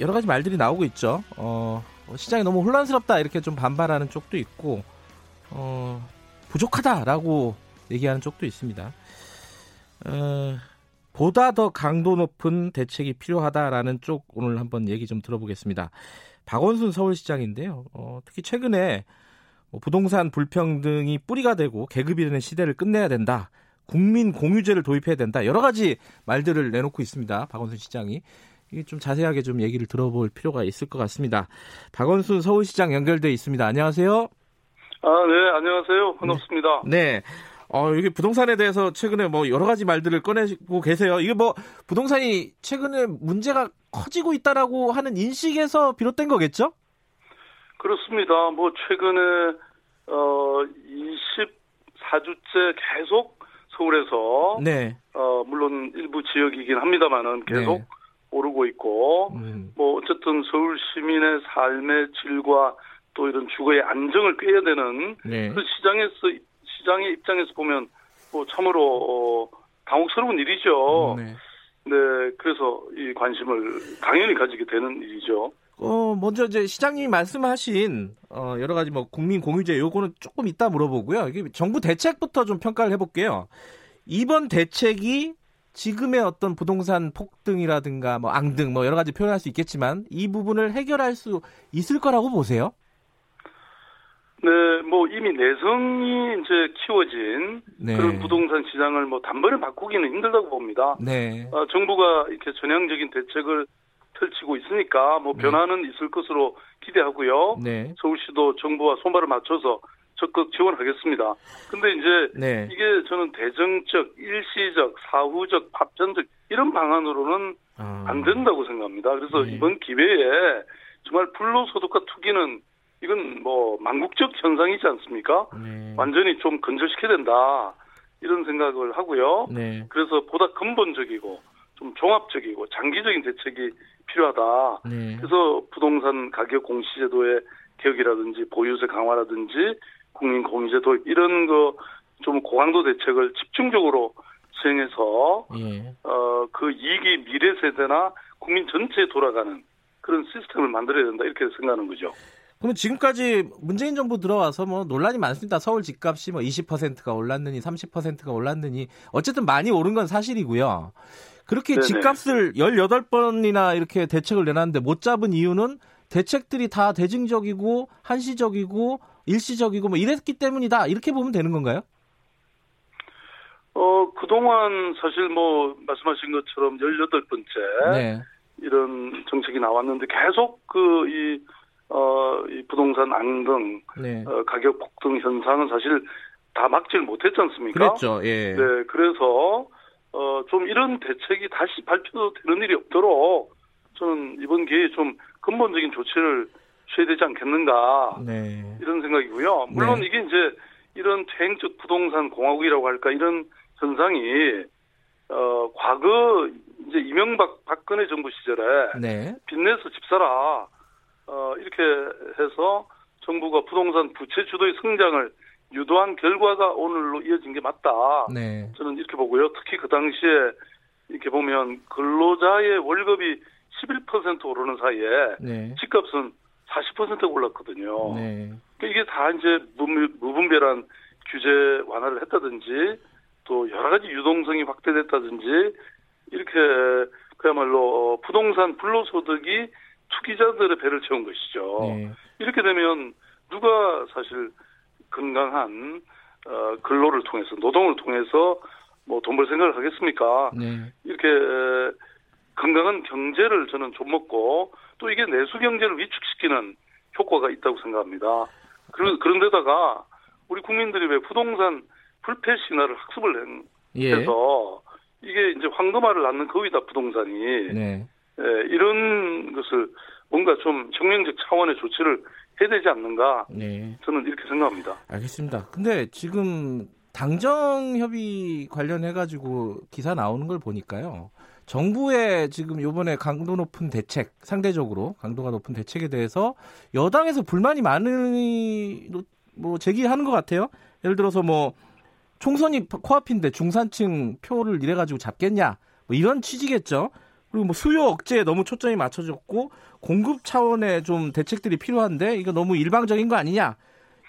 여러 가지 말들이 나오고 있죠. 어, 시장이 너무 혼란스럽다 이렇게 좀 반발하는 쪽도 있고 어, 부족하다라고 얘기하는 쪽도 있습니다. 어, 보다 더 강도 높은 대책이 필요하다라는 쪽 오늘 한번 얘기 좀 들어보겠습니다. 박원순 서울시장인데요. 어, 특히 최근에 뭐 부동산 불평등이 뿌리가 되고 계급이 되는 시대를 끝내야 된다. 국민 공유제를 도입해야 된다. 여러 가지 말들을 내놓고 있습니다. 박원순 시장이. 좀 자세하게 좀 얘기를 들어볼 필요가 있을 것 같습니다. 박원순 서울시장 연결돼 있습니다. 안녕하세요. 아, 네, 안녕하세요. 반갑습니다. 네. 네. 어, 여기 부동산에 대해서 최근에 뭐 여러 가지 말들을 꺼내고 계세요. 이게 뭐 부동산이 최근에 문제가 커지고 있다라고 하는 인식에서 비롯된 거겠죠? 그렇습니다. 뭐 최근에 어 24주째 계속 서울에서 네. 어 물론 일부 지역이긴 합니다만은 계속 네. 오르고 있고 음. 뭐 어쨌든 서울 시민의 삶의 질과 또 이런 주거의 안정을 꾀야 되는 네. 그 시장에서 시장의 입장에서 보면 뭐 참으로 어, 당혹스러운 일이죠. 네. 네, 그래서 이 관심을 당연히 가지게 되는 일이죠. 어, 먼저 이제 시장님이 말씀하신 어, 여러 가지 뭐 국민 공유제 요거는 조금 이따 물어보고요. 이게 정부 대책부터 좀 평가를 해볼게요. 이번 대책이 지금의 어떤 부동산 폭등이라든가 뭐 앙등 뭐 여러 가지 표현할 수 있겠지만 이 부분을 해결할 수 있을 거라고 보세요? 네, 뭐 이미 내성이 이제 키워진 네. 그런 부동산 시장을 뭐 단번에 바꾸기는 힘들다고 봅니다. 네. 어, 정부가 이렇게 전향적인 대책을 펼치고 있으니까 뭐 네. 변화는 네. 있을 것으로 기대하고요. 네. 서울시도 정부와 손발을 맞춰서 적극 지원하겠습니다. 근데 이제 네. 이게 저는 대정적, 일시적, 사후적, 파편적 이런 방안으로는 아. 안 된다고 생각합니다. 그래서 네. 이번 기회에 정말 불로소득과 투기는 이건 뭐 망국적 현상이지 않습니까? 네. 완전히 좀 건절시켜야 된다 이런 생각을 하고요. 네. 그래서 보다 근본적이고 좀 종합적이고 장기적인 대책이 필요하다. 네. 그래서 부동산 가격 공시제도의 개혁이라든지 보유세 강화라든지 국민 공유제 도입 이런 거 좀 고강도 대책을 집중적으로 시행해서 예. 어그 이익이 미래 세대나 국민 전체에 돌아가는 그런 시스템을 만들어야 된다 이렇게 생각하는 거죠. 그러면 지금까지 문재인 정부 들어와서 뭐 논란이 많습니다. 서울 집값이 뭐 20%가 올랐느니 30%가 올랐느니 어쨌든 많이 오른 건 사실이고요. 그렇게 네네. 집값을 18번이나 이렇게 대책을 내놨는데 못 잡은 이유는 대책들이 다 대증적이고 한시적이고 일시적이고 뭐 이랬기 때문이다. 이렇게 보면 되는 건가요? 어, 그동안 사실 뭐 말씀하신 것처럼 18번째 네. 이런 정책이 나왔는데 계속 그 이 어, 이 부동산 앙등, 네. 어, 가격 폭등 현상은 사실 다 막지를 못했지 않습니까? 그렇죠. 예. 네, 그래서 어, 좀 이런 대책이 다시 발표되는 일이 없도록 저는 이번 기회에 좀 근본적인 조치를 취해야 되지 않겠는가 네. 이런 생각이고요. 물론 네. 이게 이제 이런 퇴행적 부동산 공화국이라고 할까 이런 현상이 어 과거 이제 이명박 박근혜 정부 시절에 네. 빚내서 집 사라 어, 이렇게 해서 정부가 부동산 부채 주도의 성장을 유도한 결과가 오늘로 이어진 게 맞다. 네. 저는 이렇게 보고요. 특히 그 당시에 이렇게 보면 근로자의 월급이 11% 오르는 사이에 네. 집값은 40%가 올랐거든요. 네. 그러니까 이게 다 이제 무분별한 규제 완화를 했다든지 또 여러 가지 유동성이 확대됐다든지 이렇게 그야말로 부동산 불로소득이 투기자들의 배를 채운 것이죠. 네. 이렇게 되면 누가 사실 건강한 어, 근로를 통해서 노동을 통해서 뭐 돈 벌 생각을 하겠습니까? 네. 이렇게 건강한 경제를 저는 좀 먹고 또 이게 내수 경제를 위축시키는 효과가 있다고 생각합니다. 그런 그런데다가 우리 국민들이 왜 부동산 불패 신화를 학습을 예. 해서 예. 이게 이제 황금알을 낳는 거위다 부동산이 네. 예, 이런 것을 뭔가 좀 혁명적 차원의 조치를 해야 되지 않는가 네. 저는 이렇게 생각합니다. 알겠습니다. 근데 지금 당정 협의 관련해 가지고 기사 나오는 걸 보니까요. 정부의 지금 요번에 강도 높은 대책, 상대적으로 강도가 높은 대책에 대해서 여당에서 불만이 많이 뭐 제기하는 것 같아요. 예를 들어서 뭐 총선이 코앞인데 중산층 표를 이래 가지고 잡겠냐, 뭐 이런 취지겠죠. 그리고 뭐 수요 억제에 너무 초점이 맞춰졌고 공급 차원의 좀 대책들이 필요한데 이거 너무 일방적인 거 아니냐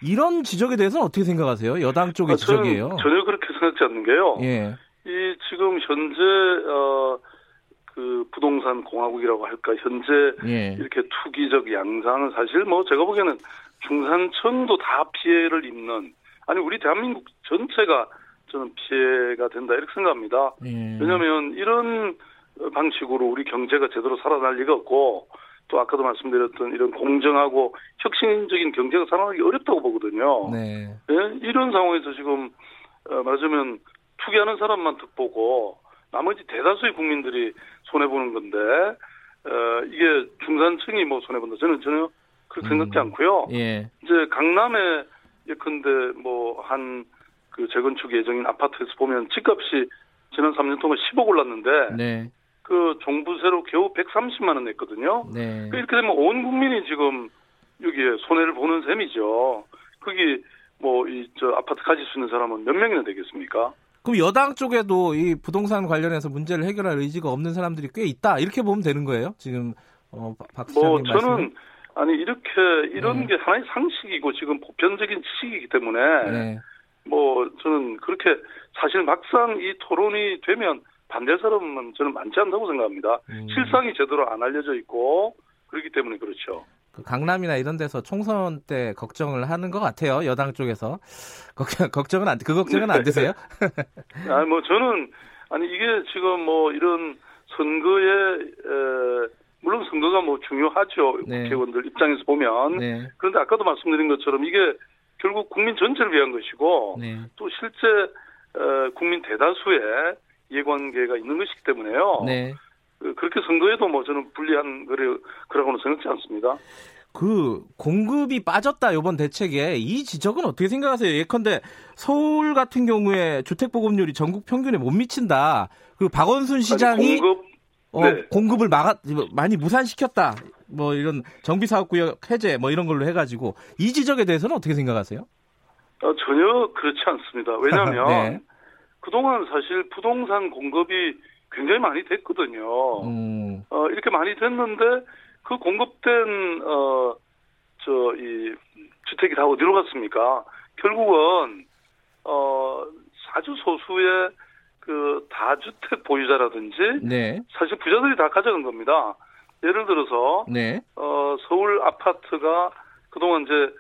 이런 지적에 대해서는 어떻게 생각하세요? 여당 쪽의 아, 지적이에요. 전혀 그렇게 생각지 않는 게요. 예. 이 지금 현재 어, 그 부동산 공화국이라고 할까 현재 예. 이렇게 투기적 양상은 사실 뭐 제가 보기에는 중산층도 다 피해를 입는 아니 우리 대한민국 전체가 저는 피해가 된다 이렇게 생각합니다. 예. 왜냐하면 이런 방식으로 우리 경제가 제대로 살아날 리가 없고 또 아까도 말씀드렸던 이런 공정하고 혁신적인 경제가 살아나기 어렵다고 보거든요. 네. 예? 이런 상황에서 지금 어, 말하자면 투기하는 사람만 득보고 나머지 대다수의 국민들이 손해 보는 건데 어, 이게 중산층이 뭐 손해 본다. 저는 전혀 그렇게 음. 생각지 않고요. 예. 이제 강남에 예컨대 뭐 한 그 재건축 예정인 아파트에서 보면 집값이 지난 3년 동안 10억 올랐는데 네. 그 종부세로 겨우 130만 원 냈거든요. 네. 그 이렇게 되면 온 국민이 지금 여기에 손해를 보는 셈이죠. 거기 뭐이 저 아파트 가질 수 있는 사람은 몇 명이나 되겠습니까? 그럼 여당 쪽에도 이 부동산 관련해서 문제를 해결할 의지가 없는 사람들이 꽤 있다 이렇게 보면 되는 거예요? 지금 어, 박뭐 저는 말씀은? 아니 이렇게 이런 네. 게 하나의 상식이고 지금 보편적인 지식이기 때문에 네. 뭐 저는 그렇게 사실 막상 이 토론이 되면 반대할 사람은 저는 많지 않다고 생각합니다. 음. 실상이 제대로 안 알려져 있고 그렇기 때문에 그렇죠. 그 강남이나 이런 데서 총선 때 걱정을 하는 것 같아요. 여당 쪽에서 걱정, 걱정은 안, 그 걱정은 안 되세요? 아니 뭐 저는 아니 이게 지금 뭐 이런 선거에 에, 물론 선거가 뭐 중요하죠. 네. 국회의원들 입장에서 보면 네. 그런데 아까도 말씀드린 것처럼 이게 결국 국민 전체를 위한 것이고 네. 또 실제 에, 국민 대다수의 이해관계가 있는 것이기 때문에요. 네. 그, 그렇게 선거에도 뭐 저는 불리한 거래 그라고는 생각지 않습니다. 그 공급이 빠졌다 이번 대책에 이 지적은 어떻게 생각하세요? 예컨대 서울 같은 경우에 주택 보급률이 전국 평균에 못 미친다. 그 박원순 시장이 아니, 공급 어, 네. 공급을 막아 많이 무산시켰다. 뭐 이런 정비 사업 구역 해제 뭐 이런 걸로 해가지고 이 지적에 대해서는 어떻게 생각하세요? 어, 전혀 그렇지 않습니다. 왜냐하면 네. 그동안 사실 부동산 공급이 굉장히 많이 됐거든요. 음. 어, 이렇게 많이 됐는데 그 공급된 어, 저 이 주택이 다 어디로 갔습니까? 결국은 어, 아주 소수의 그 다주택 보유자라든지 네. 사실 부자들이 다 가져간 겁니다. 예를 들어서 네. 어, 서울 아파트가 그동안 이제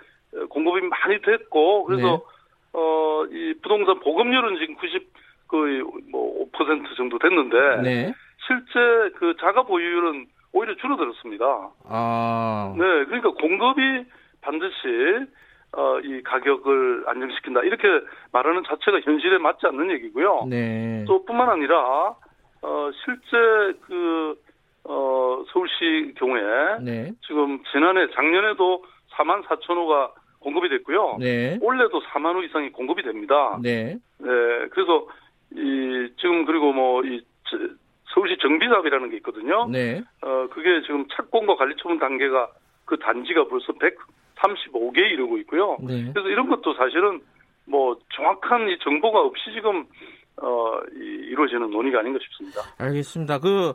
공급이 많이 됐고 그래서 네. 어, 이 부동산 보급률은 지금 90 거의 뭐5% 정도 됐는데 네. 실제 그 자가 보유율은 오히려 줄어들었습니다. 아. 네, 그러니까 공급이 반드시 어, 이 가격을 안정시킨다 이렇게 말하는 자체가 현실에 맞지 않는 얘기고요. 네. 또 뿐만 아니라 어, 실제 그 어, 서울시 경우에 네. 지금 지난해 작년에도 4만 4천 호가 공급이 됐고요. 네. 올해도 4만 호 이상이 공급이 됩니다. 네. 네. 그래서 이 지금 그리고 뭐 이 서울시 정비사업이라는 게 있거든요. 네. 어 그게 지금 착공과 관리 처분 단계가 그 단지가 벌써 135개에 이르고 있고요. 네. 그래서 이런 것도 사실은 뭐 정확한 이 정보가 없이 지금 어 이, 이루어지는 논의가 아닌가 싶습니다. 알겠습니다. 그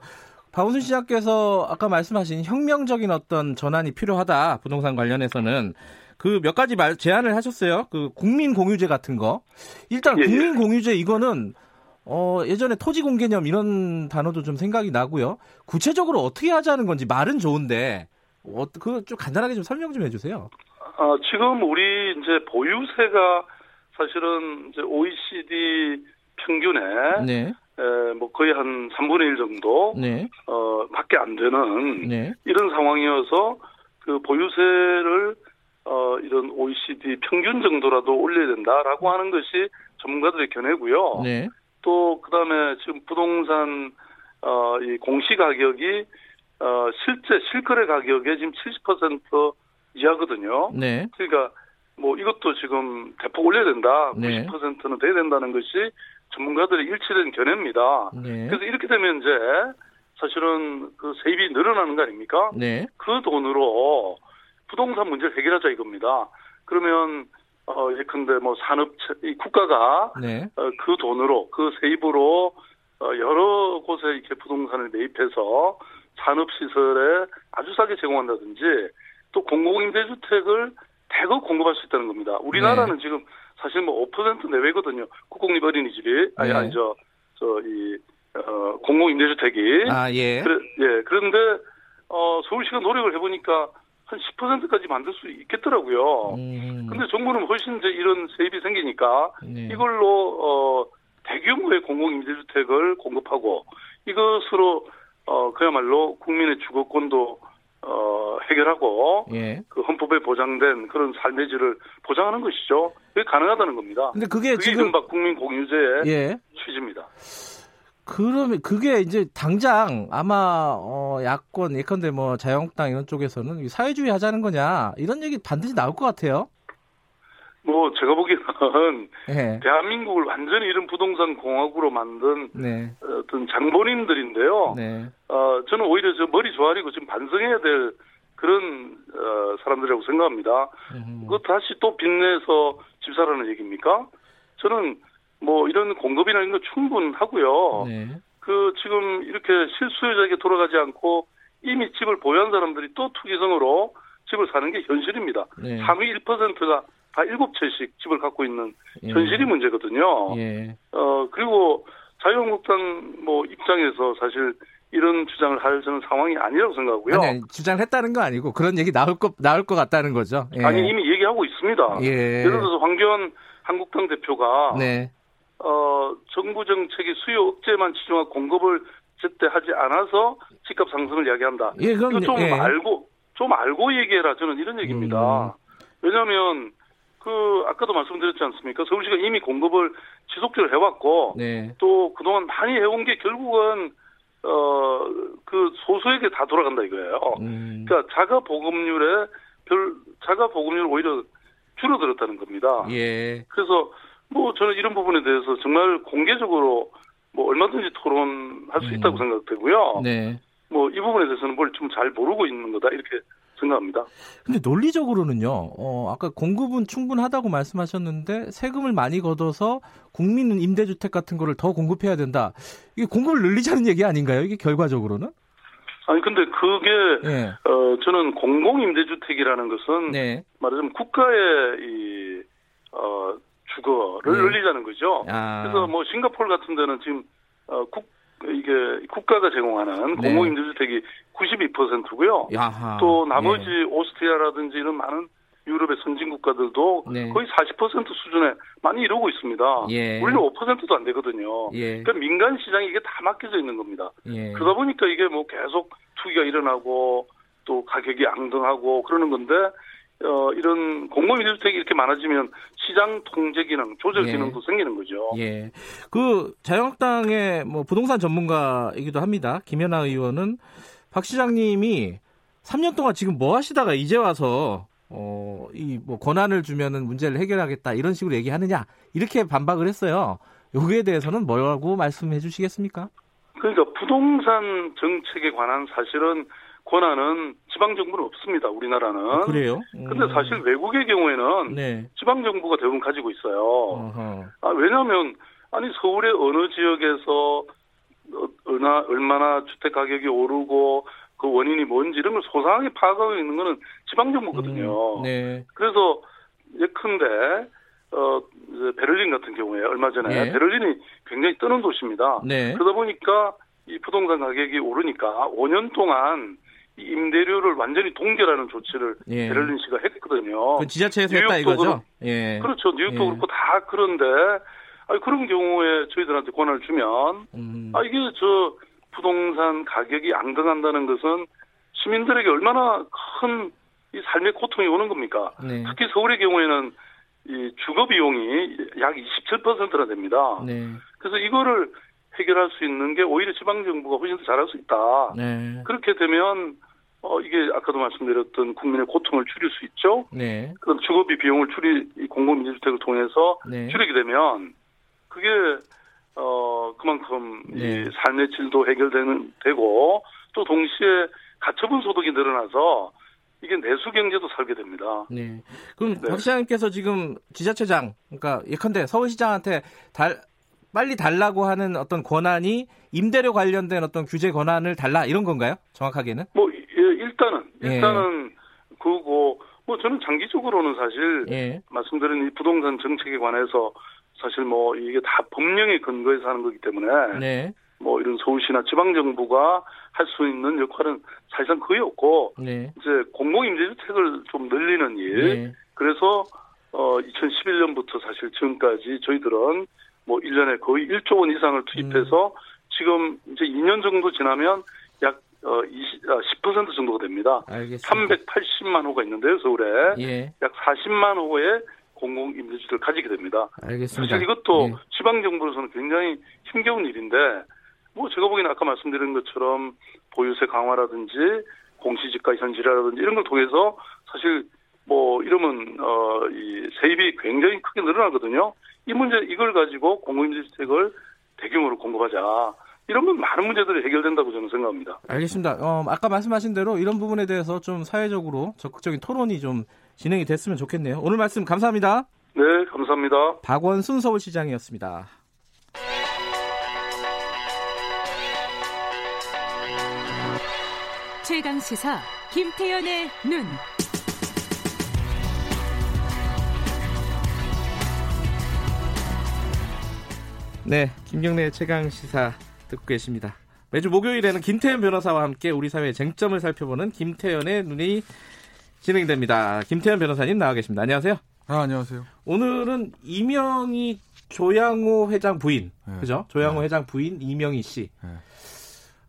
박원순 시장께서 아까 말씀하신 혁명적인 어떤 전환이 필요하다 부동산 관련해서는 그 몇 가지 말 제안을 하셨어요. 그 국민 공유제 같은 거. 일단 예, 예. 국민 공유제 이거는 어, 예전에 토지 공개념 이런 단어도 좀 생각이 나고요. 구체적으로 어떻게 하자는 건지 말은 좋은데 어, 그좀 간단하게 좀 설명 좀 해주세요. 아, 지금 우리 이제 보유세가 사실은 이제 OECD 평균에 네. 에, 뭐 거의 한 3분의 1 정도 네. 어, 밖에 안 되는 네. 이런 상황이어서 그 보유세를 어, 이런 OECD 평균 정도라도 올려야 된다라고 하는 것이 전문가들의 견해고요. 네. 또 그다음에 지금 부동산 어, 이 공시 가격이 어, 실제 실거래 가격의 지금 70% 이하거든요. 네. 그러니까 뭐 이것도 지금 대폭 올려야 된다. 네. 90%는 돼야 된다는 것이 전문가들의 일치된 견해입니다. 네. 그래서 이렇게 되면 이제 사실은 그 세입이 늘어나는 거 아닙니까? 네. 그 돈으로 부동산 문제를 해결하자 이겁니다. 그러면 어 예컨대 뭐 산업체 이 국가가 네. 어, 그 돈으로 그 세입으로 어, 여러 곳에 이렇게 부동산을 매입해서 산업 시설에 아주 싸게 제공한다든지 또 공공임대주택을 대거 공급할 수 있다는 겁니다. 우리나라는 네. 지금 사실 뭐 5% 내외거든요. 국공립 어린이집이 아니 네. 아니 저저이 어, 공공임대주택이 아 예. 그래, 예 그런데 어 서울시가 노력을 해보니까 한 10%까지 만들 수 있겠더라고요. 음. 근데 정부는 훨씬 이제 이런 세입이 생기니까 네. 이걸로 어 대규모의 공공 임대주택을 공급하고 이것으로 어 그야말로 국민의 주거권도 어 해결하고 예. 그 헌법에 보장된 그런 삶의 질을 보장하는 것이죠. 그게 가능하다는 겁니다. 근데 그게, 그게 지금 국민 공유제의 예. 취지입니다. 그러면 그게 이제 당장 아마 어 야권 예컨대 뭐 자유한국당 이런 쪽에서는 사회주의 하자는 거냐 이런 얘기 반드시 나올 것 같아요. 뭐 제가 보기에는 네. 대한민국을 완전히 이런 부동산 공화국으로 만든 네. 어떤 장본인들인데요. 네. 어 저는 오히려 저 머리 조아리고 지금 반성해야 될 그런 어, 사람들이라고 생각합니다. 음. 그거 다시 또 빚내서 집사라는 얘기입니까? 저는 뭐 이런 공급이나 이런 거 충분하고요. 네. 그 지금 이렇게 실수요자에게 돌아가지 않고 이미 집을 보유한 사람들이 또 투기성으로 집을 사는 게 현실입니다. 네. 상위 1%가 다 7채씩 집을 갖고 있는 예. 현실이 문제거든요. 예. 어, 그리고 자유한국당 뭐 입장에서 사실 이런 주장을 할 저는 상황이 아니라고 생각하고요. 아니, 아니 주장을 했다는 거 아니고 그런 얘기 나올 것 나올 것 같다는 거죠. 예. 아니 이미 얘기하고 있습니다. 예. 예를 들어서 황교안 한국당 대표가 네. 어, 정부 정책이 수요 억제만 치중하고 공급을 제때 하지 않아서 집값 상승을 이야기한다. 예, 그럼, 이거 좀 예. 알고 좀 알고 얘기해라 저는 이런 얘기입니다. 음. 왜냐하면 그 아까도 말씀드렸지 않습니까? 서울시가 이미 공급을 지속적으로 해왔고 네. 또 그동안 많이 해온 게 결국은 어 그 소수에게 다 돌아간다 이거예요. 음. 그러니까 자가 보급률에 별 자가 보급률 오히려 줄어들었다는 겁니다. 예. 그래서 뭐 저는 이런 부분에 대해서 정말 공개적으로 뭐 얼마든지 토론할 수 음. 있다고 생각되고요. 네. 뭐 이 부분에 대해서는 뭘 좀 잘 모르고 있는 거다 이렇게 생각합니다. 근데 논리적으로는요. 어, 아까 공급은 충분하다고 말씀하셨는데 세금을 많이 걷어서 국민 임대주택 같은 거를 더 공급해야 된다. 이게 공급을 늘리자는 얘기 아닌가요? 이게 결과적으로는? 아니 근데 그게 네. 어 저는 공공 임대주택이라는 것은 네. 말하자면 국가의 이 어 주거를 네. 늘리자는 거죠. 아. 그래서 뭐 싱가폴 같은 데는 지금 어, 국 이게 국가가 제공하는 네. 공공임대주택이 92%고요. 야하. 또 나머지 네. 오스트리아라든지 이런 많은 유럽의 선진 국가들도 네. 거의 40% 수준에 많이 이루고 있습니다. 예. 우리는 5%도 안 되거든요. 예. 그러니까 민간 시장이 이게 다 맡겨져 있는 겁니다. 예. 그러다 보니까 이게 뭐 계속 투기가 일어나고 또 가격이 앙등하고 그러는 건데 어, 이런 공공임대 주택이 이렇게 많아지면 시장 통제 기능, 조절 예. 기능도 생기는 거죠. 예. 그 자유한국당의 뭐 부동산 전문가이기도 합니다. 김연아 의원은 박 시장님이 3년 동안 지금 뭐 하시다가 이제 와서 어, 이 뭐 권한을 주면은 문제를 해결하겠다 이런 식으로 얘기하느냐 이렇게 반박을 했어요. 여기에 대해서는 뭐라고 말씀해 주시겠습니까? 그러니까 부동산 정책에 관한 사실은 권한은 지방 정부는 없습니다. 우리나라는. 아, 그래요? 음. 근데 사실 외국의 경우에는 네. 지방 정부가 대부분 가지고 있어요. 아, 왜냐하면 아니 서울의 어느 지역에서 얼마 얼마나 주택 가격이 오르고 그 원인이 뭔지 이런 걸 소상하게 파악하고 있는 거는 지방 정부거든요. 음, 네. 그래서 예컨대 어 베를린 같은 경우에 얼마 전에 네. 베를린이 굉장히 뜨는 도시입니다. 네. 그러다 보니까 이 부동산 가격이 오르니까 5년 동안 임대료를 완전히 동결하는 조치를 예. 베를린 시가 했거든요. 그 지자체에서 했다 이거죠? 예. 그렇죠. 뉴욕도 예. 그렇고 다 그런데 아니, 그런 경우에 저희들한테 권한을 주면 음. 아 이게 저 부동산 가격이 앙등한다는 것은 시민들에게 얼마나 큰 이 삶의 고통이 오는 겁니까? 네. 특히 서울의 경우에는 이 주거 비용이 약 27%나 됩니다. 네. 그래서 이거를 해결할 수 있는 게 오히려 지방 정부가 훨씬 더 잘할 수 있다. 네. 그렇게 되면 어 이게 아까도 말씀드렸던 국민의 고통을 줄일 수 있죠. 네. 그럼 주거비 비용을 줄이 공공민주주택을 통해서 네. 줄이게 되면 그게 어 그만큼 네. 이 삶의 질도 해결되는 되고 또 동시에 가처분 소득이 늘어나서 이게 내수 경제도 살게 됩니다. 네. 그럼 네. 박 시장님께서 지금 지자체장, 그러니까 예컨대 서울시장한테 달 빨리 달라고 하는 어떤 권한이 임대료 관련된 어떤 규제 권한을 달라 이런 건가요? 정확하게는? 뭐 예, 일단은 예. 일단은 예. 그거 뭐 저는 장기적으로는 사실 예. 말씀드린 이 부동산 정책에 관해서 사실 뭐 이게 다 법령에 근거해서 하는 거기 때문에 네. 뭐 이런 서울시나 지방 정부가 할 수 있는 역할은 사실상 거의 없고 네. 이제 공공임대주택을 좀 늘리는 일 네. 그래서 어 2011년부터 사실 지금까지 저희들은 뭐 1년에 거의 1조 원 이상을 투입해서 음. 지금 이제 2년 정도 지나면 약 어, 20, 10% 아, 정도가 됩니다. 알겠습니다. 380만 호가 있는데요, 서울에. 예. 약 40만 호의 공공임대주택을 가지게 됩니다. 알겠습니다. 사실 이것도 예. 지방정부로서는 굉장히 힘겨운 일인데, 뭐 제가 보기에는 아까 말씀드린 것처럼 보유세 강화라든지 공시지가 현실화라든지 이런 걸 통해서 사실 뭐 이러면 어 이 세입이 굉장히 크게 늘어나거든요. 이 문제 이걸 가지고 공공임대주택을 대규모로 공급하자. 이러면 많은 문제들이 해결된다고 저는 생각합니다. 알겠습니다. 어, 아까 말씀하신 대로 이런 부분에 대해서 좀 사회적으로 적극적인 토론이 좀 진행이 됐으면 좋겠네요. 오늘 말씀 감사합니다. 네, 감사합니다. 박원순 서울시장이었습니다. 최강 시사 김태연의 눈. 네, 김경래 최강 시사 듣고 계십니다. 매주 목요일에는 김태현 변호사와 함께 우리 사회의 쟁점을 살펴보는 김태현의 눈이 진행됩니다. 김태현 변호사님 나와 계십니다. 안녕하세요. 아, 안녕하세요. 오늘은 이명희 조양호 회장 부인, 네. 그죠? 조양호 네. 회장 부인 이명희 씨. 네.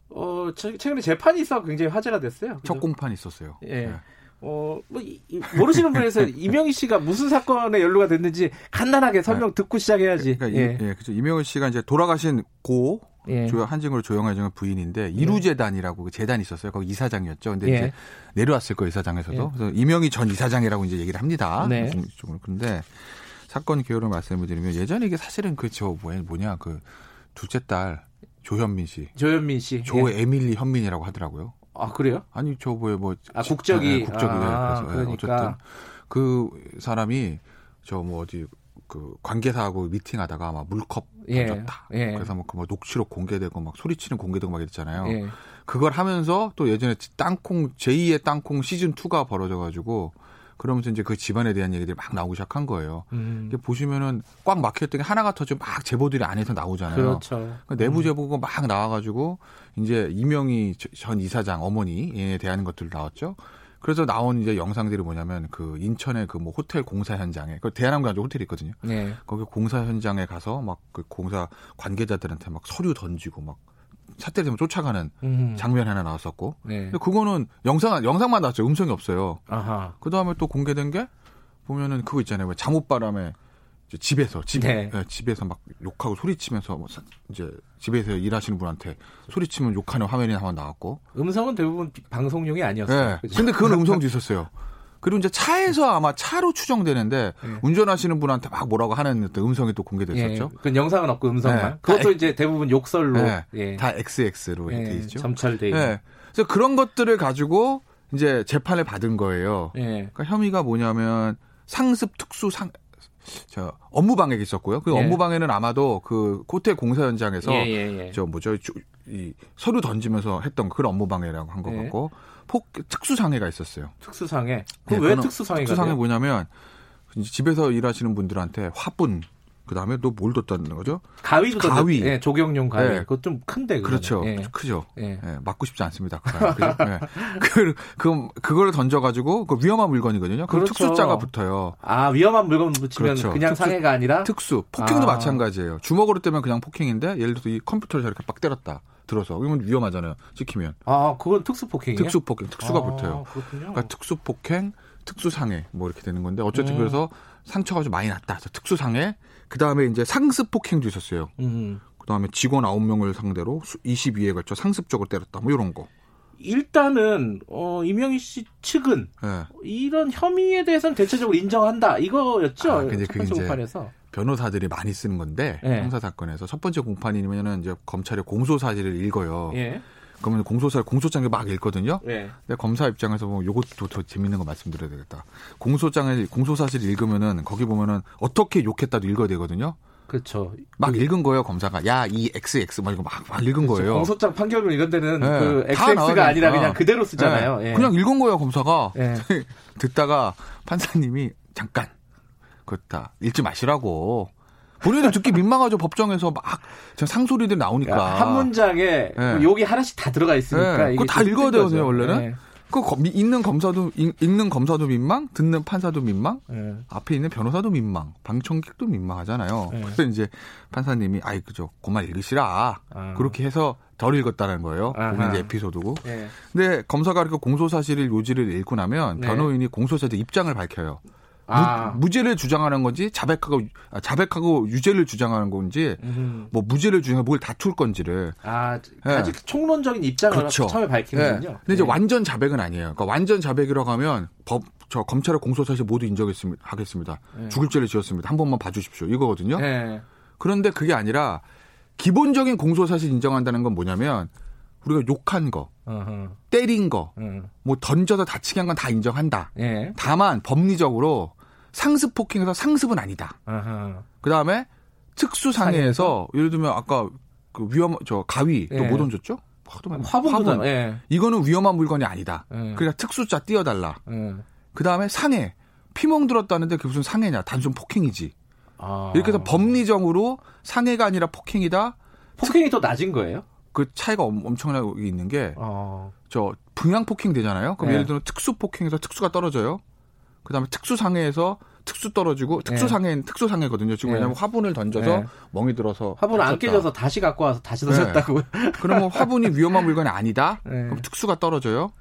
어, 최근에 재판이 있어 굉장히 화제가 됐어요. 그죠? 첫 공판 있었어요. 예. 네. 어, 뭐, 이, 모르시는 분에서 이명희 씨가 무슨 사건에 연루가 됐는지 간단하게 설명 네. 듣고 시작해야지. 그러니까 예. 이, 예, 그죠. 이명희 씨가 이제 돌아가신 고 예. 조영 한진으로 조영하정의 부인인데 이루재단이라고 그 재단이 있었어요. 거기 이사장이었죠. 근데 예. 이제 내려왔을 거예요, 이사장에서도. 예. 그래서 이명희 전 이사장이라고 이제 얘기를 합니다. 네. 공식적으로. 그런데 사건 기호를 말씀을 드리면 예전에 이게 사실은 그저 뭐냐 그 둘째 딸 조현민 씨. 조현민 씨. 조 예. 에밀리 현민이라고 하더라고요. 아 그래요? 아니 저 뭐에 뭐 아, 국적이 네, 국적이 아, 네, 그래서 그러니까. 어쨌든 그 사람이 저 뭐 어디 그 관계사하고 미팅하다가 아마 물컵 예, 던졌다. 예. 그래서 뭐, 그뭐 녹취록 공개되고 막 소리치는 공개되고 막 이랬잖아요. 예. 그걸 하면서 또 예전에 땅콩 제2의 땅콩 시즌 2가 벌어져 가지고 그러면서 이제 그 집안에 대한 얘기들이 막 나오기 시작한 거예요. 음. 보시면은 꽉 막혔던 게 하나가 터지고 막 제보들이 안에서 나오잖아요. 그렇죠. 그러니까 내부 음. 제보가 막 나와가지고 이제 이명희 전 이사장 어머니에 대한 것들 나왔죠. 그래서 나온 이제 영상들이 뭐냐면 그 인천의 그 뭐 호텔 공사 현장에 그 대한항공 호텔이 있거든요. 네. 거기 공사 현장에 가서 막 그 공사 관계자들한테 막 서류 던지고 막 되면 쫓아가는 음. 장면 하나 나왔었고. 네. 근데 그거는 영상 영상만 나왔죠. 음성이 없어요. 그 다음에 또 공개된 게 보면은 그거 있잖아요. 잠옷바람에 집에서 집에 네. 네, 집에서 막 욕하고 소리치면서 뭐 이제 집에서 일하시는 분한테 소리치면 욕하는 화면이 한번 나왔고 음성은 대부분 방송용이 아니었어요. 네. 근데 그건 음성도 있었어요. 그리고 이제 차에서 아마 차로 추정되는데 네. 운전하시는 분한테 막 뭐라고 하는 음성이 또 공개됐었죠. 예, 그 영상은 없고 음성만. 네. 그것도 이제 대부분 욕설로 네. 예. 다 XX로 예. 돼 있죠. 점철돼 있는. 네. 그래서 그런 것들을 가지고 이제 재판을 받은 거예요. 예. 그러니까 혐의가 뭐냐면 상습 특수 상, 저 업무 방해가 있었고요. 그 예. 업무 방해는 아마도 그 호텔 공사 현장에서 예, 예, 예. 저 뭐죠 이 서류 던지면서 했던 그런 업무 방해라고 한것 예. 같고 폭 특수 상해가 있었어요. 특수 상해. 그왜 네, 특수 상해가? 특수 상해 뭐냐면 집에서 일하시는 분들한테 화분 그다음에 또 뭘 뒀다는 거죠? 가위도 가위. 예, 조경용 가위. 네. 그거 좀 큰데 그거는. 그렇죠. 예. 크죠. 예. 예. 맞고 싶지 않습니다. 예. 그, 그 그걸 던져 가지고 그 위험한 물건이거든요. 그 그렇죠. 특수자가 붙어요. 아, 위험한 물건 붙이면 그렇죠. 그냥 특수, 상해가 아니라 특수. 폭행도 아. 마찬가지예요. 주먹으로 때면 그냥 폭행인데 예를 들어서 이 컴퓨터를 저렇게 빡 때렸다. 들어서 그러면 위험하잖아요. 찍히면. 아, 그건 특수 폭행이에요? 특수 폭행. 특수가 아, 붙어요. 그렇군요. 그러니까 특수 폭행, 특수 상해 뭐 이렇게 되는 건데 어쨌든 음. 그래서 상처가 좀 많이 났다. 특수 상해. 그 다음에 이제 상습 폭행도 있었어요. 음. 그 다음에 직원 9명을 상대로 22회에 걸쳐 상습적으로 때렸다. 뭐 이런 거. 일단은 어 이명희 씨 측은 네. 이런 혐의에 대해서는 대체적으로 인정한다 이거였죠. 아, 근데 그게 이제 공판에서. 변호사들이 많이 쓰는 건데 네. 형사 사건에서 첫 번째 공판이면은 이제 검찰의 공소 사실을 읽어요. 예. 그러면 공소사 공소장을 막 읽거든요. 네. 근데 검사 입장에서 뭐 요것도 더 재밌는 거 말씀드려야 되겠다. 공소장을 공소사실 읽으면은 거기 보면은 어떻게 욕했다도 읽어야 되거든요. 그렇죠. 막 그, 읽은 거예요 검사가. 야 이 XX 막 이거 막, 막 읽은 그렇죠. 거예요. 공소장 판결문 이런 데는 네. 그 XX가 아니라 그냥 그대로 쓰잖아요. 네. 예. 그냥 읽은 거예요 검사가. 예. 듣다가 판사님이 잠깐 그렇다 읽지 마시라고. 본인은 듣기 민망하죠 법정에서 막 상소리들 나오니까 한 문장에 네. 욕이 하나씩 다 들어가 있으니까 네. 그거 다 읽어야 되거든요 원래는. 네. 그 검, 읽는 검사도 읽, 는 검사도 민망, 듣는 판사도 민망, 네. 앞에 있는 변호사도 민망, 방청객도 민망하잖아요. 네. 그래서 이제 판사님이 아이 그저 그만 읽으시라 아. 그렇게 해서 덜 읽었다는 거예요. 그게 이제 에피소드고. 네. 근데 검사가 그렇게 공소 사실을 요지를 읽고 나면 네. 변호인이 공소시한테 입장을 밝혀요. 아. 무, 죄를 주장하는 건지 자백하고 아, 자백하고 유죄를 주장하는 건지 음. 뭐 무죄를 주장해 뭘 다툴 건지를 아 네. 아직 총론적인 입장을 그렇죠. 처음에 밝히는군요. 네. 근데 이제 네. 완전 자백은 아니에요. 그러니까 완전 자백이라고 하면 법 저 검찰의 공소 사실 모두 인정했습니다. 하겠습니다. 네. 죽을 죄를 지었습니다. 한 번만 봐주십시오. 이거거든요. 네. 그런데 그게 아니라 기본적인 공소 사실 인정한다는 건 뭐냐면 우리가 욕한 거, 어허. 때린 거, 음. 뭐 던져서 다치게 한 건 다 인정한다. 예. 다만 법리적으로 상습 폭행에서 상습은 아니다. 그 다음에 특수 상해에서 예를 들면 아까 그 위험 저 가위 예. 또뭐 던졌죠? 화분. 화분. 예. 이거는 위험한 물건이 아니다. 예. 그러니까 특수자 띄어달라. 예. 그 다음에 상해. 피멍 들었다는데 그게 무슨 상해냐? 단순 폭행이지. 아. 이렇게 해서 법리적으로 상해가 아니라 폭행이다. 폭행이 더 낮은 거예요? 그 차이가 엄청나게 있는 게, 어. 저, 분양 폭행 되잖아요? 그럼 네. 예를 들면 특수 폭행에서 특수가 떨어져요? 그 다음에 특수상해에서 특수 떨어지고, 특수상해는 네. 특수상해거든요. 지금 네. 왜냐면 화분을 던져서 네. 멍이 들어서. 화분 안 깨져서 다시 갖고 와서 다시 던졌다고. 네. 그러면 화분이 위험한 물건이 아니다? 네. 그럼 특수가 떨어져요?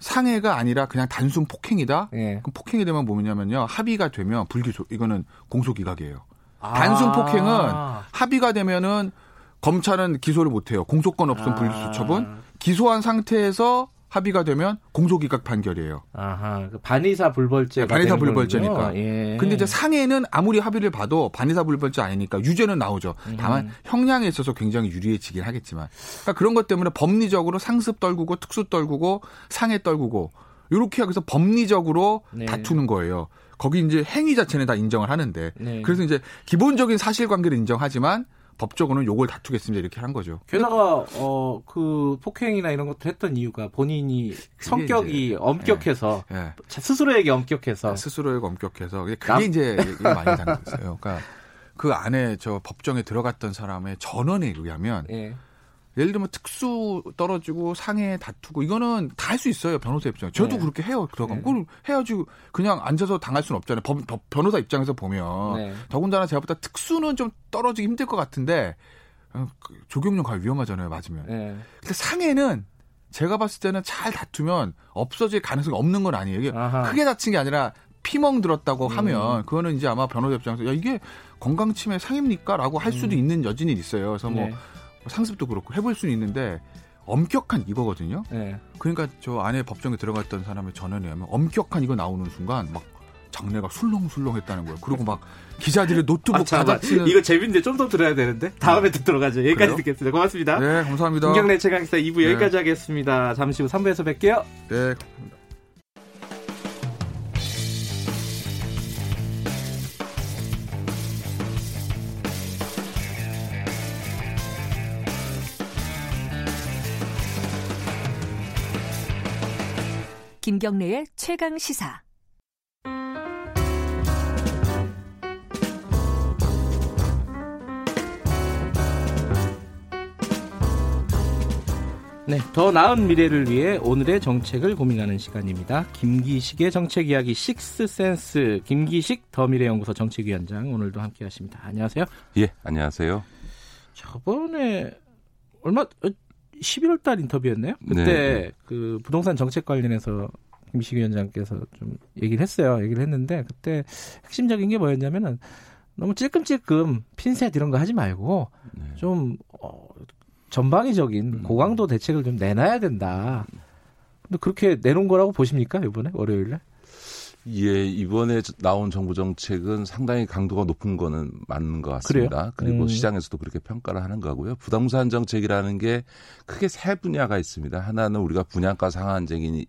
상해가 아니라 그냥 단순 폭행이다? 그럼 폭행이 되면 뭐냐면요. 합의가 되면 불기소, 이거는 공소기각이에요. 아. 단순 폭행은 합의가 되면은 검찰은 기소를 못해요. 공소권 없음 아. 불기소 처분. 기소한 상태에서 합의가 되면 공소기각 판결이에요. 아하, 그 반의사 불벌죄. 네, 반의사 불벌죄니까. 예. 근데 이제 상해는 아무리 합의를 봐도 반의사 불벌죄 아니니까 유죄는 나오죠. 음. 다만 형량에 있어서 굉장히 유리해지긴 하겠지만. 그러니까 그런 것 때문에 법리적으로 상습 떨구고 특수 떨구고 상해 떨구고 이렇게 하면서 법리적으로 네. 다투는 거예요. 거기 이제 행위 자체는 다 인정을 하는데. 네. 그래서 이제 기본적인 사실관계를 인정하지만 법적으로는 요걸 다투겠습니다 이렇게 한 거죠. 게다가 어 그 폭행이나 이런 것도 했던 이유가 본인이 성격이 이제, 엄격해서 예, 예. 스스로에게 엄격해서 아, 스스로에게 엄격해서 그게 남... 이제 많이 당했어요. 그러니까 그 안에 저 법정에 들어갔던 사람의 전원에 의하면 예. 예를 들면 특수 떨어지고 상해 다투고 이거는 다 할 수 있어요 변호사 입장에 저도 네. 그렇게 해요 들어가면 네. 그걸 해야지 그냥 앉아서 당할 수는 없잖아요 법, 법, 변호사 입장에서 보면 네. 더군다나 제가 보다 특수는 좀 떨어지기 힘들 것 같은데 어, 그 조경련 가기 위험하잖아요 맞으면 네. 근데 상해는 제가 봤을 때는 잘 다투면 없어질 가능성이 없는 건 아니에요 이게 아하. 크게 다친 게 아니라 피멍 들었다고 음. 하면 그거는 이제 아마 변호사 입장에서 야 이게 건강 침해 상입니까라고 할 수도 음. 있는 여진이 있어요 그래서 뭐 네. 상습도 그렇고 해볼 수는 있는데 엄격한 이거거든요. 네. 그러니까 저 안에 법정에 들어갔던 사람의 전언에 의하면 엄격한 이거 나오는 순간 막 장내가 술렁술렁했다는 거예요. 그리고 막 기자들의 노트북 아, 받아치는 이거 재밌는데 좀 더 들어야 되는데 다음에 네. 들어가죠. 여기까지 그래요? 듣겠습니다. 고맙습니다. 네, 감사합니다. 김경래 최강기사 2부 네. 여기까지 하겠습니다. 잠시 후 3부에서 뵐게요. 네. 김경래의 최강 시사. 네, 더 나은 미래를 위해 오늘의 정책을 고민하는 시간입니다. 김기식의 정책 이야기 식스센스 김기식 더 미래연구소 정책위원장 오늘도 함께 하십니다. 안녕하세요. 예, 안녕하세요. 저번에 얼마 11월 달 인터뷰였나요? 그때 네. 그 부동산 정책 관련해서 김식 위원장께서 좀 얘기를 했어요. 얘기를 했는데 그때 핵심적인 게 뭐였냐면은 너무 찔끔찔끔 핀셋 이런 거 하지 말고 네. 좀 어, 전방위적인 음. 고강도 대책을 좀 내놔야 된다. 근데 그렇게 내놓은 거라고 보십니까 이번에 월요일에? 예, 이번에 나온 정부 정책은 상당히 강도가 높은 거는 맞는 것 같습니다. 그래요? 그리고 음. 시장에서도 그렇게 평가를 하는 거고요. 부동산 정책이라는 게 크게 세 분야가 있습니다. 하나는 우리가 분양가 상한제니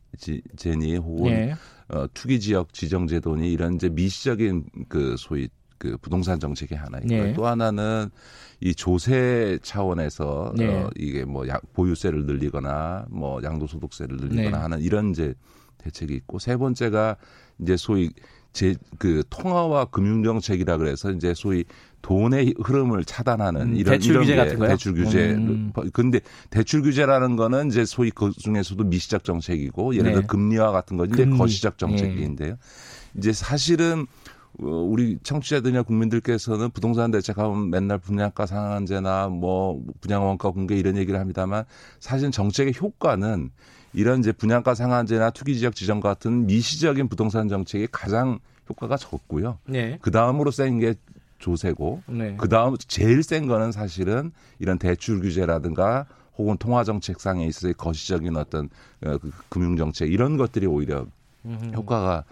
제니 혹은 예. 어, 투기 지역 지정 제도니 이런 이제 미시적인 그 소위 그 부동산 정책이 하나 있고요. 예. 또 하나는 이 조세 차원에서 네. 어, 이게 뭐 보유세를 늘리거나 뭐 양도소득세를 늘리거나 네. 하는 이런 이제 대책이 있고 세 번째가 이제 소위 제 그 통화와 금융 정책이라 그래서 이제 소위 돈의 흐름을 차단하는 음, 이런 대출 규제 같은 거요? 대출 규제. 음. 근데 대출 규제라는 거는 이제 소위 그 중에서도 미시적 정책이고 예를 들어 네. 금리와 같은 건 이제 거시적 정책인데요. 네. 이제 사실은 어, 우리 청취자들이나 국민들께서는 부동산 대책하면 맨날 분양가 상한제나 뭐 분양 원가 공개 이런 얘기를 합니다만 사실 정책의 효과는 이런 이제 분양가 상한제나 투기 지역 지정 같은 미시적인 부동산 정책이 가장 효과가 적고요. 네. 그 다음으로 센 게 조세고, 네. 그 다음 제일 센 거는 사실은 이런 대출 규제라든가 혹은 통화 정책상에 있어서의 거시적인 어떤 어, 그 금융 정책 이런 것들이 오히려 효과가 어,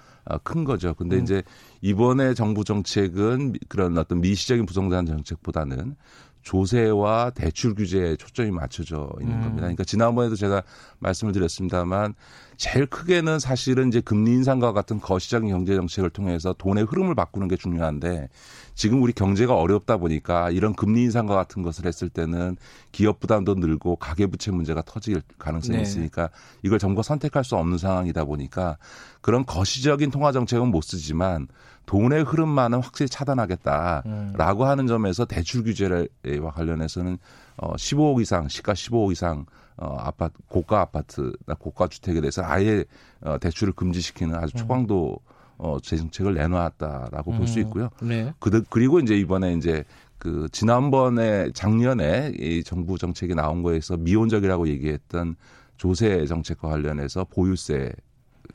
큰 거죠. 근데 음. 이제 이번에 정부 정책은 그런 어떤 미시적인 부동산 정책보다는 조세와 대출 규제에 초점이 맞춰져 있는 음. 겁니다. 그러니까 지난번에도 제가 말씀을 드렸습니다만 제일 크게는 사실은 이제 금리 인상과 같은 거시적인 경제 정책을 통해서 돈의 흐름을 바꾸는 게 중요한데 지금 우리 경제가 어렵다 보니까 이런 금리 인상과 같은 것을 했을 때는 기업 부담도 늘고 가계 부채 문제가 터질 가능성이 네. 있으니까 이걸 정부가 선택할 수 없는 상황이다 보니까 그런 거시적인 통화 정책은 못 쓰지만 돈의 흐름만은 확실히 차단하겠다라고 음. 하는 점에서 대출 규제와 관련해서는 어 15억 이상 시가 15억 이상 어 아파트 고가 아파트나 고가 주택에 대해서 아예 어 대출을 금지시키는 아주 음. 초강도 어 재정책을 내놓았다라고 음. 볼수 있고요. 네. 그 그리고 이제 이번에 이제 그 지난번에 작년에 이 정부 정책이 나온 거에서 미온적이라고 얘기했던 조세 정책과 관련해서 보유세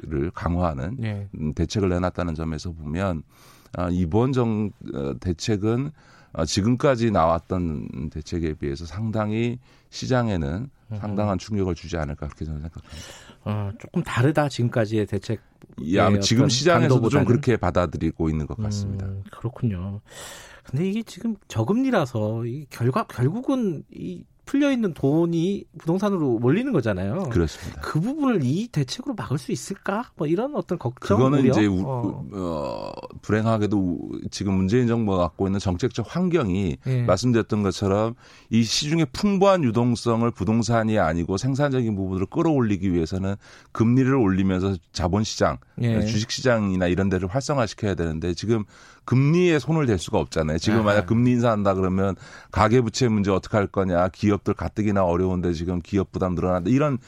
를 강화하는 네. 음, 대책을 내놨다는 점에서 보면 아, 이번 정 어, 대책은 어, 지금까지 나왔던 대책에 비해서 상당히 시장에는 음. 상당한 충격을 주지 않을까 그렇게 저는 생각합니다. 어, 조금 다르다 지금까지의 대책. 야, 지금 시장에서도 좀 그렇게 받아들이고 있는 것 같습니다. 음, 그렇군요. 근데 이게 지금 저금리라서 이 결과 결국은 이 풀려 있는 돈이 부동산으로 몰리는 거잖아요. 그렇습니다. 그 부분을 이 대책으로 막을 수 있을까? 뭐 이런 어떤 걱정. 그거는 우려? 이제 우, 어. 어. 불행하게도 지금 문재인 정부가 갖고 있는 정책적 환경이 예. 말씀드렸던 것처럼 이 시중에 풍부한 유동성을 부동산이 아니고 생산적인 부분으로 끌어올리기 위해서는 금리를 올리면서 자본시장, 예. 주식시장이나 이런 데를 활성화시켜야 되는데 지금 금리에 손을 댈 수가 없잖아요. 지금 만약 금리 인상한다 그러면 가계부채 문제 어떻게 할 거냐, 기업들 가뜩이나 어려운데 지금 기업 부담 늘어난다 이런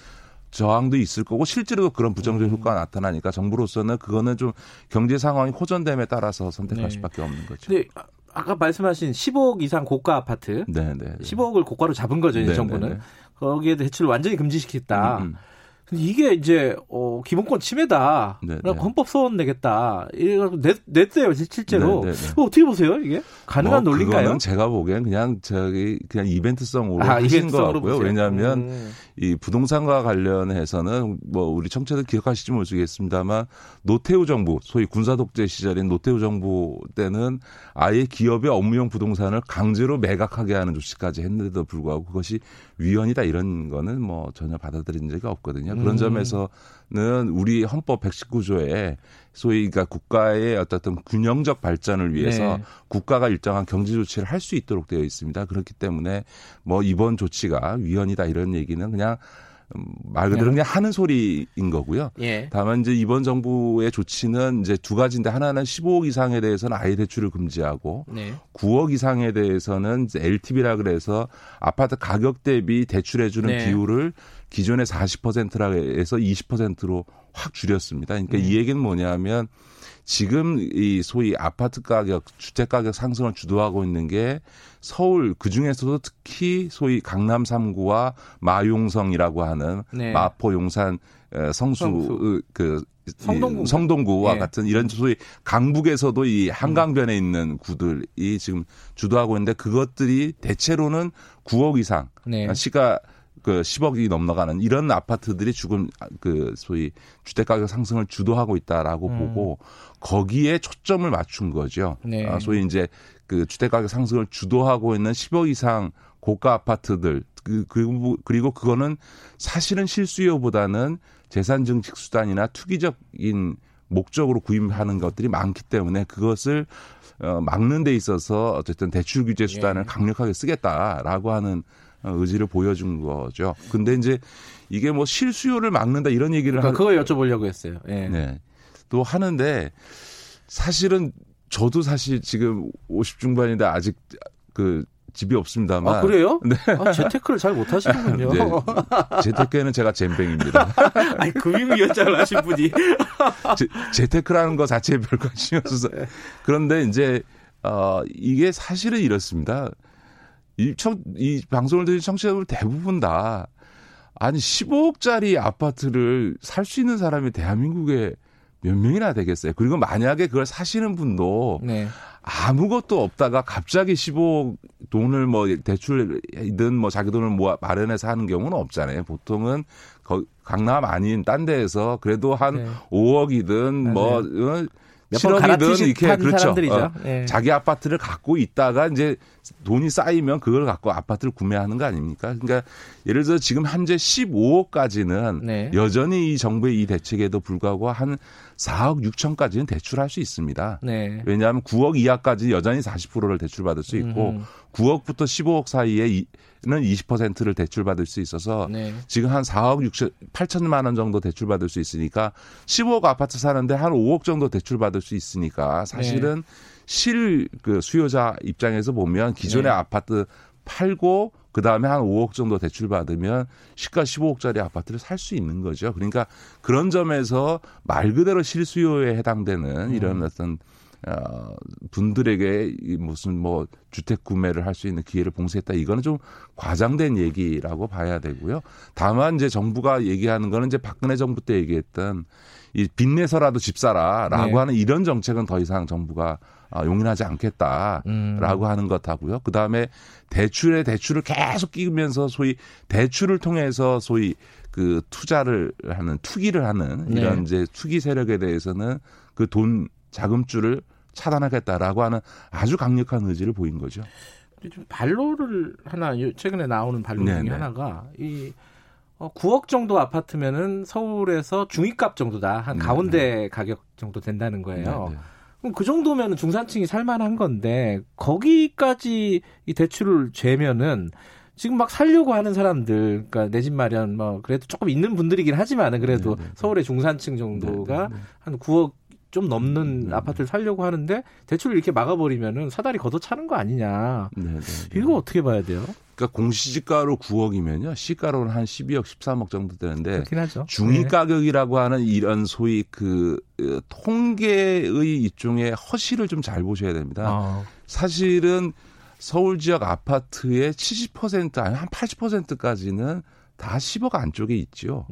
저항도 있을 거고 실제로 그런 부정적 인 음. 효과가 나타나니까 정부로서는 그거는 좀 경제 상황이 호전됨에 따라서 선택할 네. 수밖에 없는 거죠. 네. 아까 말씀하신 15억 이상 고가 아파트, 네, 네, 15억을 고가로 잡은 거죠, 네, 정부는. 네, 네. 거기에 대출을 완전히 금지시켰다. 음, 음. 이게 이제 어 기본권 침해다. 네, 네. 헌법 소원 내겠다. 냈, 냈어요 실제로. 네, 네, 네. 어, 떻게 보세요 이게 가능한 뭐, 논리인가요? 그거는 제가 보기엔 그냥 저기 그냥 이벤트성으로 아, 하신 것 같고요. 왜냐하면 음. 이 부동산과 관련해서는 뭐 우리 청취자들 기억하실지 모르겠습니다만 노태우 정부 소위 군사 독재 시절인 노태우 정부 때는 아예 기업의 업무용 부동산을 강제로 매각하게 하는 조치까지 했는데도 불구하고 그것이 위헌이다 이런 거는 뭐 전혀 받아들인 적이 없거든요. 그런 음. 점에서는 우리 헌법 119조에 소위 그러니까 국가의 어떤 균형적 발전을 위해서 네. 국가가 일정한 경제 조치를 할 수 있도록 되어 있습니다. 그렇기 때문에 뭐 이번 조치가 위헌이다 이런 얘기는 그냥 음, 말 그대로 네. 그냥 하는 소리인 거고요. 예. 다만 이제 이번 정부의 조치는 이제 두 가지인데 하나는 15억 이상에 대해서는 아예 대출을 금지하고 네. 9억 이상에 대해서는 이제 LTV라 그래서 아파트 가격 대비 대출해 주는 네. 비율을 기존의 40%라 해서 20%로 확 줄였습니다. 그러니까 네. 이 얘기는 뭐냐면 지금 이 소위 아파트 가격, 주택 가격 상승을 주도하고 있는 게 서울 그 중에서도 특히 소위 강남 3구와 마용성이라고 하는 네. 마포 용산 성수, 성수. 그 성동구. 성동구와 네. 같은 이런 소위 강북에서도 이 한강변에 있는 구들이 지금 주도하고 있는데 그것들이 대체로는 9억 이상 네. 시가 그 10억이 넘어가는 이런 아파트들이 지금 그 소위 주택 가격 상승을 주도하고 있다라고 음. 보고 거기에 초점을 맞춘 거죠. 네. 아, 소위 이제 그 주택 가격 상승을 주도하고 있는 10억 이상 고가 아파트들 그, 그리고 그리고 그거는 사실은 실수요보다는 재산 증식 수단이나 투기적인 목적으로 구입하는 것들이 많기 때문에 그것을 어, 막는 데 있어서 어쨌든 대출 규제 수단을 예. 강력하게 쓰겠다라고 하는 어, 의지를 보여준 거죠. 근데 이제 이게 뭐 실수요를 막는다 이런 얘기를 그러니까 그거 여쭤보려고 했어요. 예. 네. 또 하는데 사실은 저도 사실 지금 50 중반인데 아직 그 집이 없습니다만. 아, 그래요? 네. 아, 재테크를 잘 못하시는군요. 네. 재테크에는 제가 잼뱅입니다. 아니, 금융위원장을 하신 분이. 제, 재테크라는 거 자체에 별 관심이 없어서. 네. 그런데 이제, 어, 이게 사실은 이렇습니다. 이, 청, 이 방송을 들은 청취자들 대부분 다, 아니, 15억짜리 아파트를 살 수 있는 사람이 대한민국에 몇 명이나 되겠어요. 그리고 만약에 그걸 사시는 분도 네. 아무것도 없다가 갑자기 15억 돈을 뭐 대출이든 뭐 자기 돈을 모아 마련해서 하는 경우는 없잖아요. 보통은 거, 강남 아닌 딴 데에서 그래도 한 네. 5억이든 뭐 어, 7억이든 이렇게 그렇죠. 어, 네. 자기 아파트를 갖고 있다가 이제 돈이 쌓이면 그걸 갖고 아파트를 구매하는 거 아닙니까? 그러니까 예를 들어 지금 현재 15억까지는 네. 여전히 이 정부의 이 대책에도 불구하고 한 4억 6천까지는 대출할 수 있습니다. 네. 왜냐하면 9억 이하까지 여전히 40%를 대출받을 수 있고 음. 9억부터 15억 사이에 는 20%를 대출받을 수 있어서 네. 지금 한 4억 6천 8천만 원 정도 대출받을 수 있으니까 15억 아파트 사는데 한 5억 정도 대출받을 수 있으니까 사실은 네. 실 그 수요자 입장에서 보면 기존의 네. 아파트 팔고 그 다음에 한 5억 정도 대출 받으면 시가 15억짜리 아파트를 살 수 있는 거죠. 그러니까 그런 점에서 말 그대로 실수요에 해당되는 이런 음. 어떤 어, 분들에게 무슨 뭐 주택 구매를 할 수 있는 기회를 봉쇄했다. 이거는 좀 과장된 얘기라고 봐야 되고요. 다만 이제 정부가 얘기하는 거는 이제 박근혜 정부 때 얘기했던 이 빚내서라도 집 사라라고 네. 하는 이런 정책은 더 이상 정부가 어, 용인하지 않겠다라고 음. 하는 것하고요. 그 다음에 대출에 대출을 계속 끼면서 소위 대출을 통해서 소위 그 투자를 하는 투기를 하는 이런 네. 이제 투기 세력에 대해서는 그 돈 자금줄을 차단하겠다라고 하는 아주 강력한 의지를 보인 거죠. 좀 반로를 하나 최근에 나오는 네네. 중에 네. 하나가 이 어, 9억 정도 아파트면은 서울에서 중위값 정도다 한 네, 가운데 네네. 가격 정도 된다는 거예요. 네네. 그럼 그 정도면 중산층이 살만한 건데 거기까지 이 대출을 죄면은 지금 막 살려고 하는 사람들, 그러니까 내 집 마련 뭐 그래도 조금 있는 분들이긴 하지만은 그래도 네네. 서울의 중산층 정도가 네네. 한 9억 좀 넘는 음. 아파트를 살려고 하는데 대출을 이렇게 막아버리면은 사다리 걷어차는 거 아니냐. 네네. 이거 어떻게 봐야 돼요? 그러니까 공시지가로 9억이면요. 시가로는 한 12억, 13억 정도 되는데 중위 네. 가격이라고 하는 이런 소위 그 어, 통계의 이중에 허실을 좀잘 보셔야 됩니다. 아. 사실은 서울 지역 아파트의 70% 아니 한 80%까지는 다 10억 안쪽에 있죠.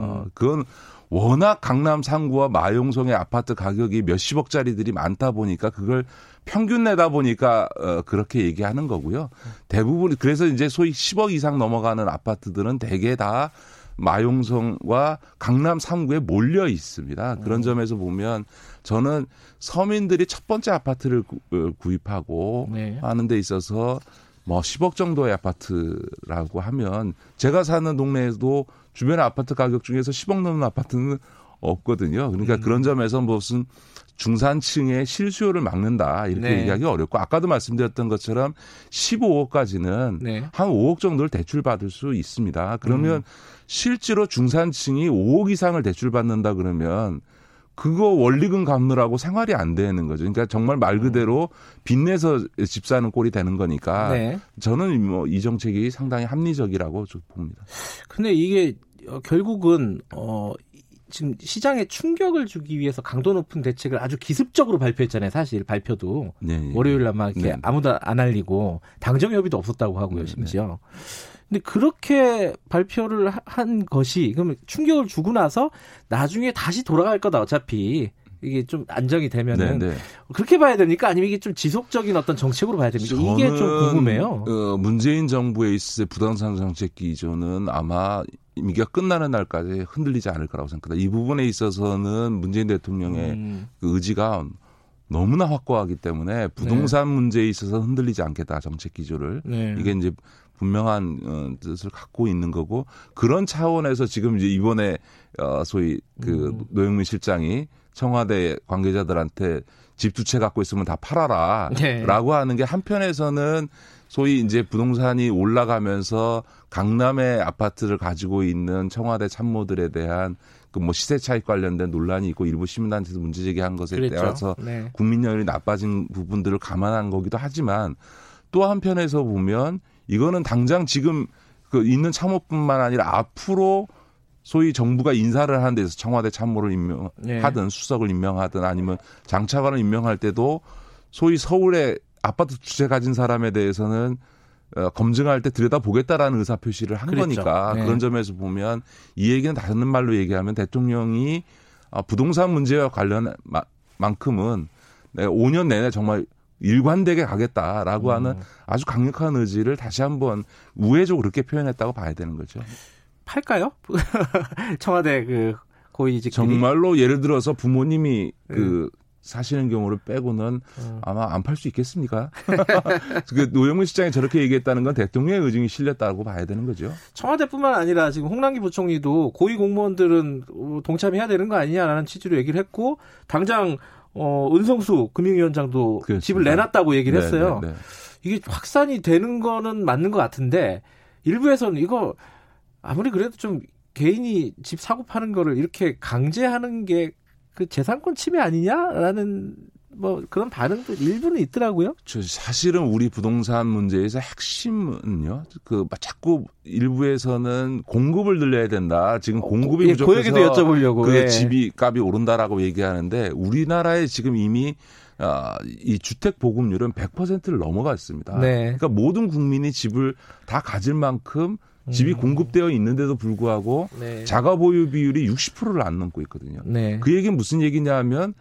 어, 그건 워낙 강남 상구와 마용성의 아파트 가격이 몇십억짜리들이 많다 보니까 그걸 평균 내다 보니까 어 그렇게 얘기하는 거고요. 대부분 그래서 이제 소위 10억 이상 넘어가는 아파트들은 대개 다 마용성과 강남 3구에 몰려 있습니다. 그런 음. 점에서 보면 저는 서민들이 첫 번째 아파트를 구, 어, 입하고 네. 하는 데 있어서 뭐 10억 정도의 아파트라고 하면 제가 사는 동네에도 주변의 아파트 가격 중에서 10억 넘는 아파트는 없거든요. 그러니까 음. 그런 점에서 무슨 중산층의 실수요를 막는다 이렇게 네. 얘기하기 어렵고 아까도 말씀드렸던 것처럼 15억까지는 네. 한 5억 정도를 대출 받을 수 있습니다. 그러면 음. 실제로 중산층이 5억 이상을 대출 받는다 그러면 그거 원리금 갚느라고 생활이 안 되는 거죠. 그러니까 정말 말 그대로 빚내서 집 사는 꼴이 되는 거니까 네. 저는 뭐 이 정책이 상당히 합리적이라고 봅니다. 근데 이게 어, 결국은 어 지금 시장에 충격을 주기 위해서 강도 높은 대책을 아주 기습적으로 발표했잖아요. 사실 발표도 네, 네. 월요일 날 막 이렇게 네. 아무도 안 알리고 당정 협의도 없었다고 하고요. 네, 심지어. 네. 근데 그렇게 발표를 한 것이 그러면 충격을 주고 나서 나중에 다시 돌아갈 거다 어차피 이게 좀 안정이 되면은 네네. 네. 그렇게 봐야 됩니까? 아니면 이게 좀 지속적인 어떤 정책으로 봐야 됩니까? 이게 좀 궁금해요. 어, 문재인 정부에 있을 때 부동산 정책 기조는 아마 임기가 끝나는 날까지 흔들리지 않을 거라고 생각합니다. 이 부분에 있어서는 문재인 대통령의 음. 그 의지가 너무나 확고하기 때문에 부동산 네. 문제에 있어서 흔들리지 않겠다 정책 기조를 네. 이게 이제 분명한 어, 뜻을 갖고 있는 거고 그런 차원에서 지금 이제 이번에 어 소위 그 음. 노영민 실장이 청와대 관계자들한테 집 두 채 갖고 있으면 다 팔아라라고 네. 하는 게 한편에서는 소위 이제 부동산이 올라가면서 강남의 아파트를 가지고 있는 청와대 참모들에 대한 그 뭐 시세 차익 관련된 논란이 있고 일부 시민단체에서 문제 제기한 것에 그랬죠. 따라서 네. 국민연이 나빠진 부분들을 감안한 거기도 하지만 또 한편에서 보면 이거는 당장 지금 그 있는 참모뿐만 아니라 앞으로 소위 정부가 인사를 하는 데서 청와대 참모를 임명하든 네. 수석을 임명하든 아니면 장차관을 임명할 때도 소위 서울에 아파트 주체 가진 사람에 대해서는 어, 검증할 때 들여다보겠다라는 의사표시를 한 그랬죠. 거니까 네. 그런 점에서 보면 이 얘기는 다른 말로 얘기하면 대통령이 어, 부동산 문제와 관련 만큼은 내가 5년 내내 정말 일관되게 가겠다라고 음. 하는 아주 강력한 의지를 다시 한번 우회적으로 그렇게 표현했다고 봐야 되는 거죠. 팔까요? 청와대 그 고위직 정말로 예를 들어서 부모님이 그 네. 그 사시는 경우를 빼고는 음. 아마 안 팔 수 있겠습니까? 그 노영민 시장이 저렇게 얘기했다는 건 대통령의 의중이 실렸다고 봐야 되는 거죠. 청와대뿐만 아니라 지금 홍남기 부총리도 고위 공무원들은 동참해야 되는 거 아니냐라는 취지로 얘기를 했고 당장 어, 은성수 금융위원장도 그렇습니다. 집을 내놨다고 얘기를 네, 했어요. 네, 네, 네. 이게 확산이 되는 거는 맞는 것 같은데 일부에서는 이거 아무리 그래도 좀 개인이 집 사고 파는 거를 이렇게 강제하는 게 그 재산권 침해 아니냐라는 뭐 그런 반응도 일부는 있더라고요. 저 사실은 우리 부동산 문제에서 핵심은요. 그 자꾸 일부에서는 공급을 늘려야 된다. 지금 어, 공급이 어, 부족해서 그 얘기도 여쭤보려고. 그 예. 집이 값이 오른다라고 얘기하는데 우리나라에 지금 이미 어, 이 주택 보급률은 100%를 넘어갔습니다. 네. 그러니까 모든 국민이 집을 다 가질 만큼 집이 음. 공급되어 있는데도 불구하고 네. 자가 보유 비율이 60%를 안 넘고 있거든요. 네. 그 얘기는 무슨 얘기냐 하면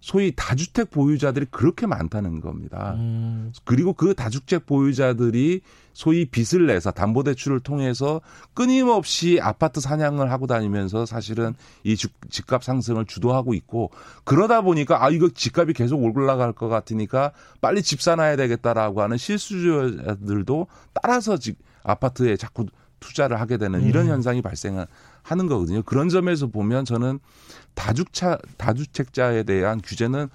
소위 다주택 보유자들이 그렇게 많다는 겁니다. 음. 그리고 그 다주택 보유자들이 소위 빚을 내서 담보대출을 통해서 끊임없이 아파트 사냥을 하고 다니면서 사실은 이 집값 상승을 주도하고 있고 그러다 보니까 아 이거 집값이 계속 올라갈 것 같으니까 빨리 집 사놔야 되겠다라고 하는 실수요자들도 따라서 집 아파트에 자꾸 투자를 하게 되는 이런 음. 현상이 발생 하는 거거든요. 그런 점에서 보면 저는 다주차 다주택자에 대한 규제는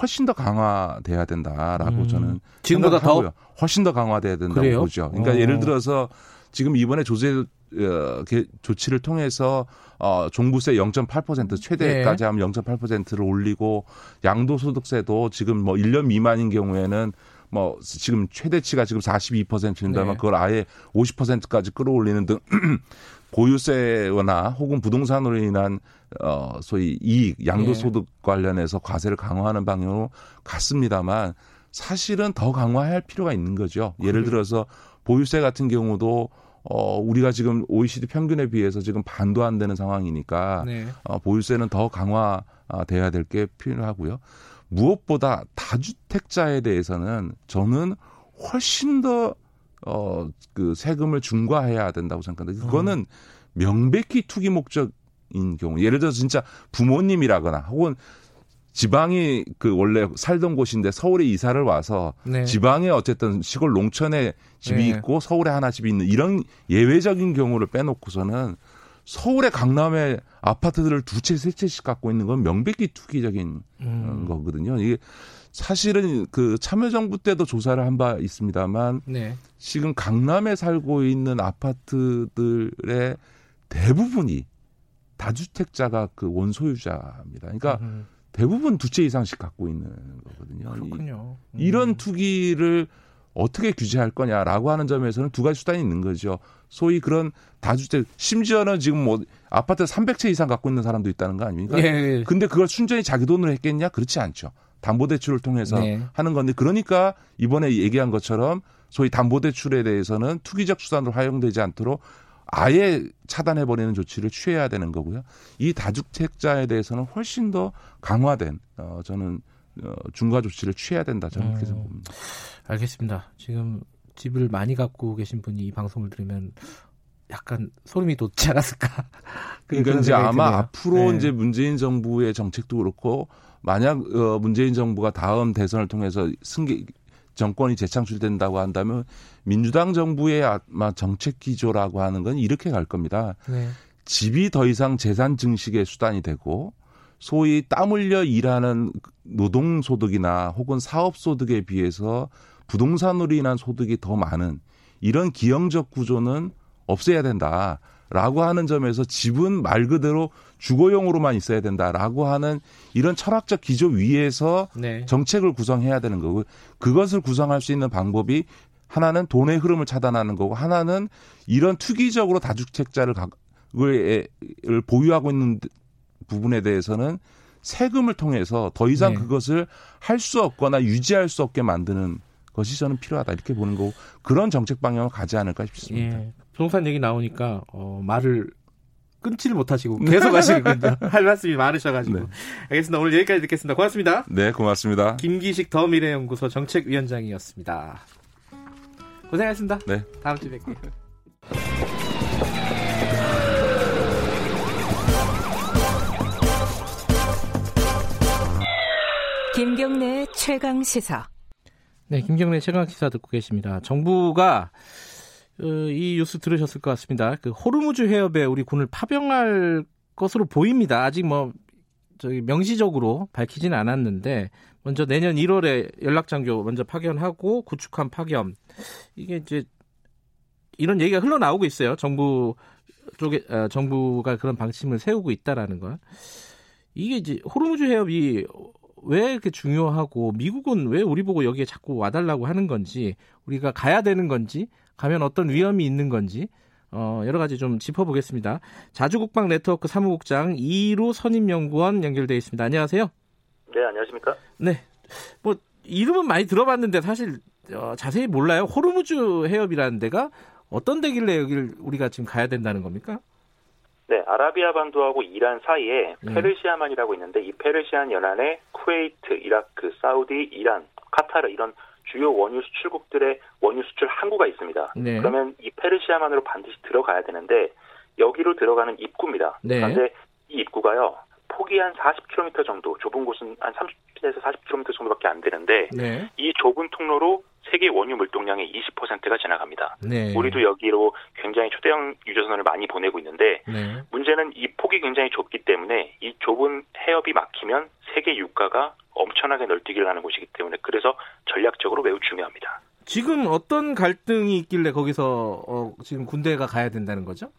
훨씬 더 강화돼야 된다라고 음. 저는 지금보다 더 훨씬 더 강화돼야 된다고 그래요? 보죠. 그러니까 어. 예를 들어서 지금 이번에 조세 어, 조치를 통해서 어, 종부세 0.8% 최대까지 네. 하면 0.8%를 올리고 양도소득세도 지금 뭐 1년 미만인 경우에는 뭐 지금 최대치가 지금 42%인다면 네. 그걸 아예 50%까지 끌어올리는 등 보유세나 혹은 부동산으로 인한 어 소위 이익 양도 소득 네. 관련해서 과세를 강화하는 방향으로 갔습니다만 사실은 더 강화할 필요가 있는 거죠. 예를 들어서 보유세 같은 경우도 어, 우리가 지금 OECD 평균에 비해서 지금 반도 안 되는 상황이니까 네. 어, 보유세는 더 강화돼야 될 게 필요하고요. 무엇보다 다주택자에 대해서는 저는 훨씬 더 어, 그 세금을 중과해야 된다고 생각합니다. 그거는 명백히 투기 목적인 경우. 예를 들어서 진짜 부모님이라거나 혹은 지방이 그 원래 살던 곳인데 서울에 이사를 와서 네. 지방에 어쨌든 시골 농촌에 집이 네. 있고 서울에 하나 집이 있는 이런 예외적인 경우를 빼놓고서는 서울의 강남에 아파트들을 두 채, 세 채씩 갖고 있는 건 명백히 투기적인 음. 거거든요. 이게 사실은 그 참여정부 때도 조사를 한 바 있습니다만 네. 지금 강남에 살고 있는 아파트들의 대부분이 다주택자가 그 원소유자입니다. 그러니까 음. 대부분 두 채 이상씩 갖고 있는 거거든요. 그렇군요. 음. 이런 투기를 어떻게 규제할 거냐라고 하는 점에서는 두 가지 수단이 있는 거죠. 소위 그런 다주택 심지어는 지금 뭐 아파트 300채 이상 갖고 있는 사람도 있다는 거 아닙니까? 예, 예. 근데 그걸 순전히 자기 돈으로 했겠냐? 그렇지 않죠. 담보대출을 통해서 네. 하는 건데 그러니까 이번에 얘기한 것처럼 소위 담보대출에 대해서는 투기적 수단으로 활용되지 않도록 아예 차단해버리는 조치를 취해야 되는 거고요. 이 다주택자에 대해서는 훨씬 더 강화된 어, 저는 어, 중과 조치를 취해야 된다 저는 그렇게 음, 봅니다. 알겠습니다. 지금 집을 많이 갖고 계신 분이 이 방송을 들으면 약간 소름이 돋지 않았을까? 그러니까 이제 아마 드네요. 앞으로 네. 이제 문재인 정부의 정책도 그렇고 만약 어 문재인 정부가 다음 대선을 통해서 승계 정권이 재창출된다고 한다면 민주당 정부의 아마 정책 기조라고 하는 건 이렇게 갈 겁니다. 네. 집이 더 이상 재산 증식의 수단이 되고 소위 땀 흘려 일하는 노동 소득이나 혹은 사업 소득에 비해서 부동산으로 인한 소득이 더 많은 이런 기형적 구조는 없애야 된다. 라고 하는 점에서 집은 말 그대로 주거용으로만 있어야 된다라고 하는 이런 철학적 기조 위에서 네. 정책을 구성해야 되는 거고 그것을 구성할 수 있는 방법이 하나는 돈의 흐름을 차단하는 거고 하나는 이런 투기적으로 다주택자를 을 보유하고 있는 부분에 대해서는 세금을 통해서 더 이상 네. 그것을 할 수 없거나 유지할 수 없게 만드는 것이 저는 필요하다 이렇게 보는 거고 그런 정책 방향을 가지 않을까 싶습니다. 예. 부동산 얘기 나오니까 어, 말을 끊지를 못하시고 계속 하시는군요. 할 말씀이 많으셔가지고. 네. 알겠습니다. 오늘 여기까지 듣겠습니다. 고맙습니다. 네, 고맙습니다. 김기식 더미래연구소 정책위원장이었습니다. 고생하셨습니다. 네. 다음 주에 뵐게요. 김경래 최강 시사. 네, 김경래 최강 시사 듣고 계십니다. 정부가 어, 이 뉴스 들으셨을 것 같습니다. 그 호르무즈 해협에 우리 군을 파병할 것으로 보입니다. 아직 뭐 저기 명시적으로 밝히지는 않았는데 먼저 내년 1월에 연락장교 먼저 파견하고 구축함 파견 이게 이제 이런 얘기가 흘러나오고 있어요. 정부 쪽에 어, 정부가 그런 방침을 세우고 있다라는 거. 이게 이제 호르무즈 해협이 왜 이렇게 중요하고 미국은 왜 우리 보고 여기에 자꾸 와달라고 하는 건지 우리가 가야 되는 건지 가면 어떤 위험이 있는 건지 어, 여러 가지 좀 짚어보겠습니다. 자주국방 네트워크 사무국장 이루 선임연구원 연결돼 있습니다. 안녕하세요. 네, 안녕하십니까? 네. 뭐 이름은 많이 들어봤는데 사실 어, 자세히 몰라요. 호르무즈 해협이라는 데가 어떤 데길래 여기를 우리가 지금 가야 된다는 겁니까? 네, 아라비아 반도하고 이란 사이에 네. 페르시아만이라고 있는데 이 페르시안 연안에 쿠웨이트, 이라크, 사우디, 이란, 카타르 이런 주요 원유 수출국들의 원유 수출 항구가 있습니다. 네. 그러면 이 페르시아만으로 반드시 들어가야 되는데 여기로 들어가는 입구입니다. 네. 그런데 이 입구가요. 폭이 한 40km 정도, 좁은 곳은 한 30에서 40km 정도밖에 안 되는데 네. 이 좁은 통로로 세계 원유 물동량의 20%가 지나갑니다. 네. 우리도 여기로 굉장히 초대형 유조선을 많이 보내고 있는데 네. 문제는 이 폭이 굉장히 좁기 때문에 이 좁은 해협이 막히면 세계 유가가 엄청나게 널뛰기를 하는 곳이기 때문에 그래서 전략적으로 매우 중요합니다. 지금 어떤 갈등이 있길래 거기서 어, 지금 군대가 가야 된다는 거죠?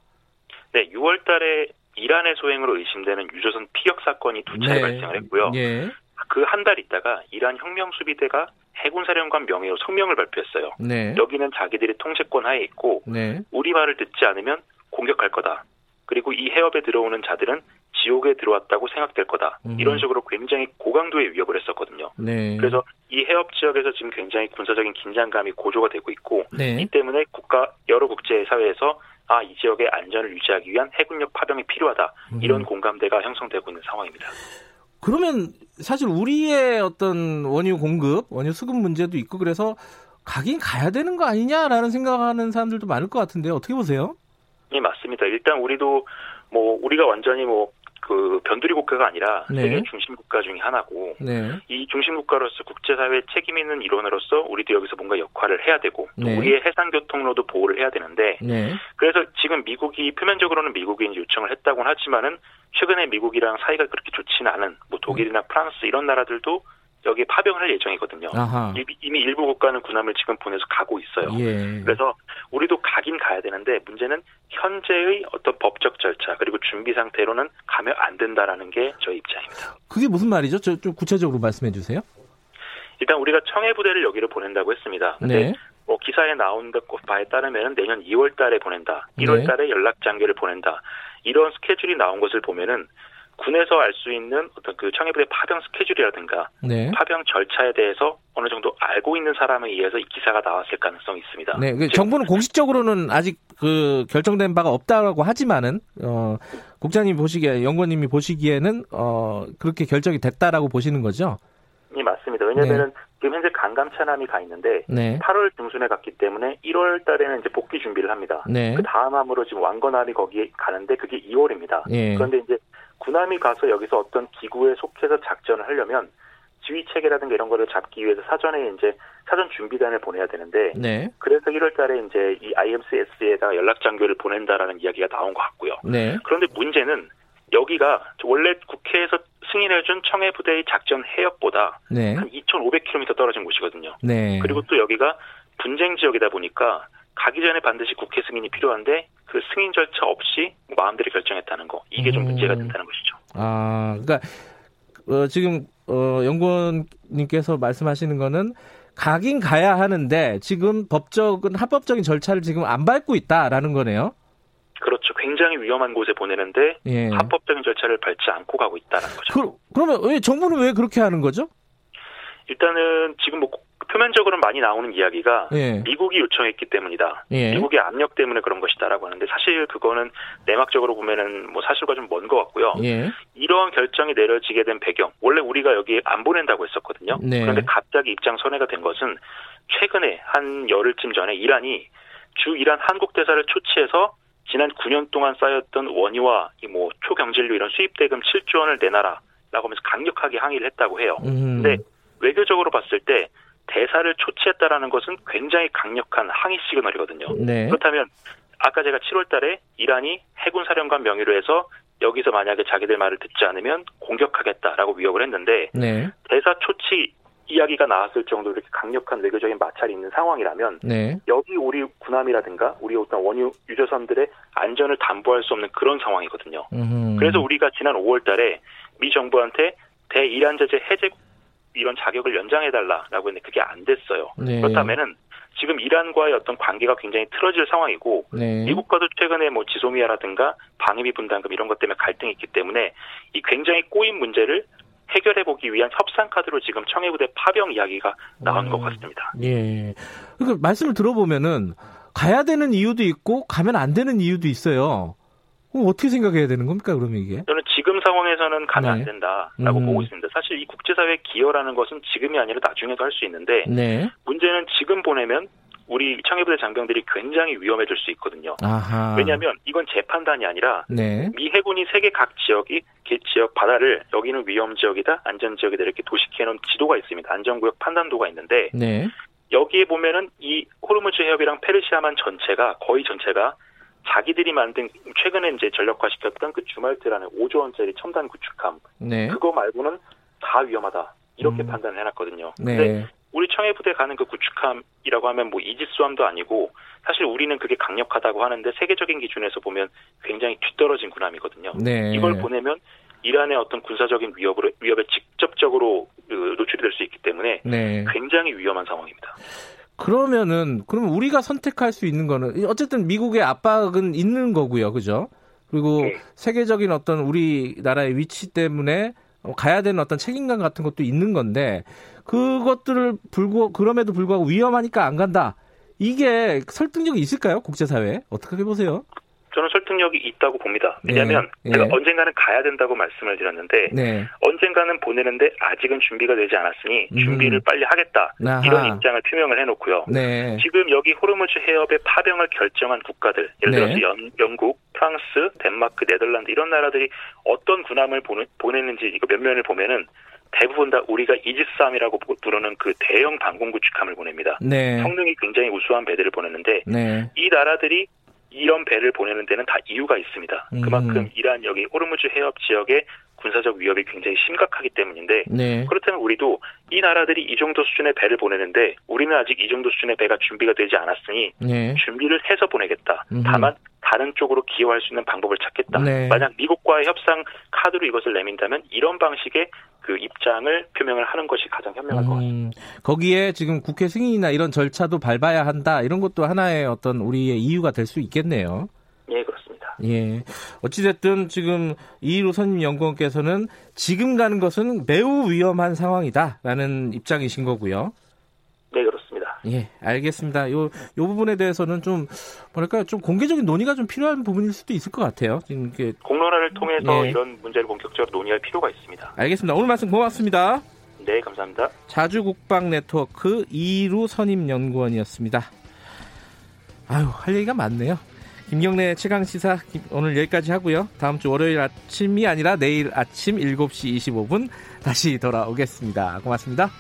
네, 6월 달에 이란의 소행으로 의심되는 유조선 피격 사건이 두 차례 네. 발생을 했고요. 네. 그한 달 있다가 이란 혁명수비대가 해군사령관 명예로 성명을 발표했어요. 네. 여기는 자기들이 통제권 하에 있고 네. 우리 말을 듣지 않으면 공격할 거다. 그리고 이 해협에 들어오는 자들은 지옥에 들어왔다고 생각될 거다. 음. 이런 식으로 굉장히 고강도의 위협을 했었거든요. 네. 그래서 이 해협 지역에서 지금 굉장히 군사적인 긴장감이 고조가 되고 있고 네. 이 때문에 국가 여러 국제 사회에서 아, 이 지역의 안전을 유지하기 위한 해군력 파병이 필요하다. 음. 이런 공감대가 형성되고 있는 상황입니다. 그러면 사실 우리의 어떤 원유 공급, 원유 수급 문제도 있고 그래서 가긴 가야 되는 거 아니냐라는 생각하는 사람들도 많을 것 같은데 어떻게 보세요? 네, 맞습니다. 일단 우리도 뭐 우리가 완전히 뭐 그 변두리 국가가 아니라 네. 세계 중심 국가 중의 하나고 네. 이 중심 국가로서 국제사회 책임 있는 일원으로서 우리도 여기서 뭔가 역할을 해야 되고 네. 우리의 해상 교통로도 보호를 해야 되는데 네. 그래서 지금 미국이 표면적으로는 미국이 요청을 했다고는 하지만은 최근에 미국이랑 사이가 그렇게 좋지는 않은 뭐 독일이나 프랑스 이런 나라들도 여기에 파병을 할 예정이거든요. 아하. 이미 일부 국가는 군함을 지금 보내서 가고 있어요. 예. 그래서 우리도 가긴 가야 되는데 문제는 현재의 어떤 법적 절차 그리고 준비 상태로는 가면 안 된다라는 게 저희 입장입니다. 그게 무슨 말이죠? 저 좀 구체적으로 말씀해 주세요. 일단 우리가 청해 부대를 여기로 보낸다고 했습니다. 네. 뭐 기사에 나온 바에 따르면 내년 2월 달에 보낸다. 1월 달에 연락 장교를 보낸다. 이런 스케줄이 나온 것을 보면은 군에서 알 수 있는 어떤 그 청해부대 파병 스케줄이라든가 네. 파병 절차에 대해서 어느 정도 알고 있는 사람에 의해서 이 기사가 나왔을 가능성이 있습니다. 네, 그 정부는 공식적으로는 아직 그 결정된 바가 없다고 하지만은 어, 국장님 보시기에 연구원님이 보시기에는 어, 그렇게 결정이 됐다라고 보시는 거죠? 네, 맞습니다. 왜냐하면은 네. 지금 현재 강감 차남이 가 있는데 네. 8월 중순에 갔기 때문에 1월 달에는 이제 복귀 준비를 합니다. 네. 그 다음 함으로 지금 왕건함이 거기에 가는데 그게 2월입니다. 예. 그런데 이제 군함이 가서 여기서 어떤 기구에 속해서 작전을 하려면 지휘 체계라든가 이런 거를 잡기 위해서 사전에 이제 사전 준비단을 보내야 되는데 네. 그래서 1월 달에 이제 이 IMCS에다가 연락 장교를 보낸다라는 이야기가 나온 것 같고요. 네. 그런데 문제는 여기가 원래 국회에서 승인해준 청해 부대의 작전 해역보다 네. 한 2,500km 떨어진 곳이거든요. 네. 그리고 또 여기가 분쟁 지역이다 보니까 가기 전에 반드시 국회 승인이 필요한데 그 승인 절차 없이 마음대로 결정했다는 거 이게 좀 문제가 음. 된다는 것이죠. 아, 그러니까 어, 지금 어, 연구원님께서 말씀하시는 거는 가긴 가야 하는데 지금 법적은 합법적인 절차를 지금 안 밟고 있다라는 거네요. 그렇죠. 굉장히 위험한 곳에 보내는데 예. 합법적인 절차를 밟지 않고 가고 있다는 거죠. 그, 그러면 왜 정부는 왜 그렇게 하는 거죠? 일단은 지금 뭐 표면적으로 많이 나오는 이야기가 예. 미국이 요청했기 때문이다. 예. 미국의 압력 때문에 그런 것이다라고 하는데 사실 그거는 내막적으로 보면은 뭐 사실과 좀 먼 것 같고요. 예. 이러한 결정이 내려지게 된 배경 원래 우리가 여기 안 보낸다고 했었거든요. 네. 그런데 갑자기 입장 선회가 된 것은 최근에 한 열흘쯤 전에 이란이 주 이란 한국 대사를 초치해서 지난 9년 동안 쌓였던 원유와 뭐 초경질료 이런 수입 대금 7조 원을 내놔라라고 하면서 강력하게 항의를 했다고 해요. 음. 근데 외교적으로 봤을 때 대사를 초치했다라는 것은 굉장히 강력한 항의 시그널이거든요. 네. 그렇다면 아까 제가 7월 달에 이란이 해군 사령관 명의로 해서 여기서 만약에 자기들 말을 듣지 않으면 공격하겠다라고 위협을 했는데 네. 대사 초치 이야기가 나왔을 정도로 이렇게 강력한 외교적인 마찰이 있는 상황이라면 네. 여기 우리 군함이라든가 우리 어떤 원유 유조선들의 안전을 담보할 수 없는 그런 상황이거든요. 음흠. 그래서 우리가 지난 5월달에 미 정부한테 대이란 제재 해제 이런 자격을 연장해달라라고 했는데 그게 안 됐어요. 네. 그렇다면은 지금 이란과의 어떤 관계가 굉장히 틀어질 상황이고 네. 미국과도 최근에 뭐 지소미아라든가 방위비 분담금 이런 것 때문에 갈등이 있기 때문에 이 굉장히 꼬인 문제를 해결해 보기 위한 협상 카드로 지금 청해부대 파병 이야기가 나온 음, 것 같습니다. 예. 그러니까 말씀을 들어보면은 가야 되는 이유도 있고 가면 안 되는 이유도 있어요. 그럼 어떻게 생각해야 되는 겁니까, 그러면 이게? 저는 상황에서는 가면 네. 안 된다라고 음. 보고 있습니다. 사실 이 국제사회 기여라는 것은 지금이 아니라 나중에도 할 수 있는데 네. 문제는 지금 보내면 우리 청해부대 장병들이 굉장히 위험해질 수 있거든요. 아하. 왜냐하면 이건 재 판단이 아니라 네. 미 해군이 세계 각 지역이 개 지역 바다를 여기는 위험 지역이다, 안전 지역이다 이렇게 도식해 놓은 지도가 있습니다. 안전구역 판단도가 있는데 네. 여기에 보면은 이 호르무즈 해협이랑 페르시아만 전체가 거의 전체가 자기들이 만든 최근에 이제 전력화시켰던 그 주말트라는 5조 원짜리 첨단 구축함 네. 그거 말고는 다 위험하다 이렇게 음. 판단을 해놨거든요. 네. 근데 우리 청해 부대 가는 그 구축함이라고 하면 뭐 이지수함도 아니고 사실 우리는 그게 강력하다고 하는데 세계적인 기준에서 보면 굉장히 뒤떨어진 군함이거든요. 네. 이걸 보내면 이란의 어떤 군사적인 위협을 위협에 직접적으로 그 노출이 될 수 있기 때문에 네. 굉장히 위험한 상황입니다. 그러면은 그러면 우리가 선택할 수 있는 거는 어쨌든 미국의 압박은 있는 거고요, 그죠? 그리고 네. 세계적인 어떤 우리나라의 위치 때문에 가야 되는 어떤 책임감 같은 것도 있는 건데 그것들을 불구 그럼에도 불구하고 위험하니까 안 간다. 이게 설득력이 있을까요? 국제사회에 어떻게 해보세요? 저는 설득력이 있다고 봅니다. 왜냐하면 네. 제가 네. 언젠가는 가야 된다고 말씀을 드렸는데 네. 언젠가는 보내는데 아직은 준비가 되지 않았으니 음. 준비를 빨리 하겠다 아하. 이런 입장을 표명을 해놓고요. 네. 지금 여기 호르무즈 해협의 파병을 결정한 국가들 예를 들어서 네. 연, 영국, 프랑스, 덴마크, 네덜란드 이런 나라들이 어떤 군함을 보내, 보냈는지 이거 몇 면을 보면은 대부분 다 우리가 이지스함이라고 부르는 그 대형 방공 구축함을 보냅니다. 네. 성능이 굉장히 우수한 배들을 보냈는데 네. 이 나라들이 이런 배를 보내는 데는 다 이유가 있습니다. 음. 그만큼 이란 여기 호르무즈 해협 지역의 군사적 위협이 굉장히 심각하기 때문인데 네. 그렇다면 우리도 이 나라들이 이 정도 수준의 배를 보내는데 우리는 아직 이 정도 수준의 배가 준비가 되지 않았으니 네. 준비를 해서 보내겠다. 음흠. 다만 다른 쪽으로 기여할 수 있는 방법을 찾겠다. 네. 만약 미국과의 협상 카드로 이것을 내민다면 이런 방식의 그 입장을 표명을 하는 것이 가장 현명할 음, 것 같습니다. 거기에 지금 국회 승인이나 이런 절차도 밟아야 한다. 이런 것도 하나의 어떤 우리의 이유가 될 수 있겠네요. 예. 어찌됐든 지금 이일호 선임 연구원께서는 지금 가는 것은 매우 위험한 상황이다라는 입장이신 거고요. 네, 그렇습니다. 예, 알겠습니다. 요, 요 부분에 대해서는 좀, 뭐랄까, 좀 공개적인 논의가 좀 필요한 부분일 수도 있을 것 같아요. 지금 이렇게. 공론화를 통해서 예. 이런 문제를 본격적으로 논의할 필요가 있습니다. 알겠습니다. 오늘 말씀 고맙습니다. 네, 감사합니다. 자주국방 네트워크 이루 선임 연구원이었습니다. 아유, 할 얘기가 많네요. 김경래 최강 시사 오늘 여기까지 하고요. 다음 주 월요일 아침이 아니라 내일 아침 7시 25분 다시 돌아오겠습니다. 고맙습니다.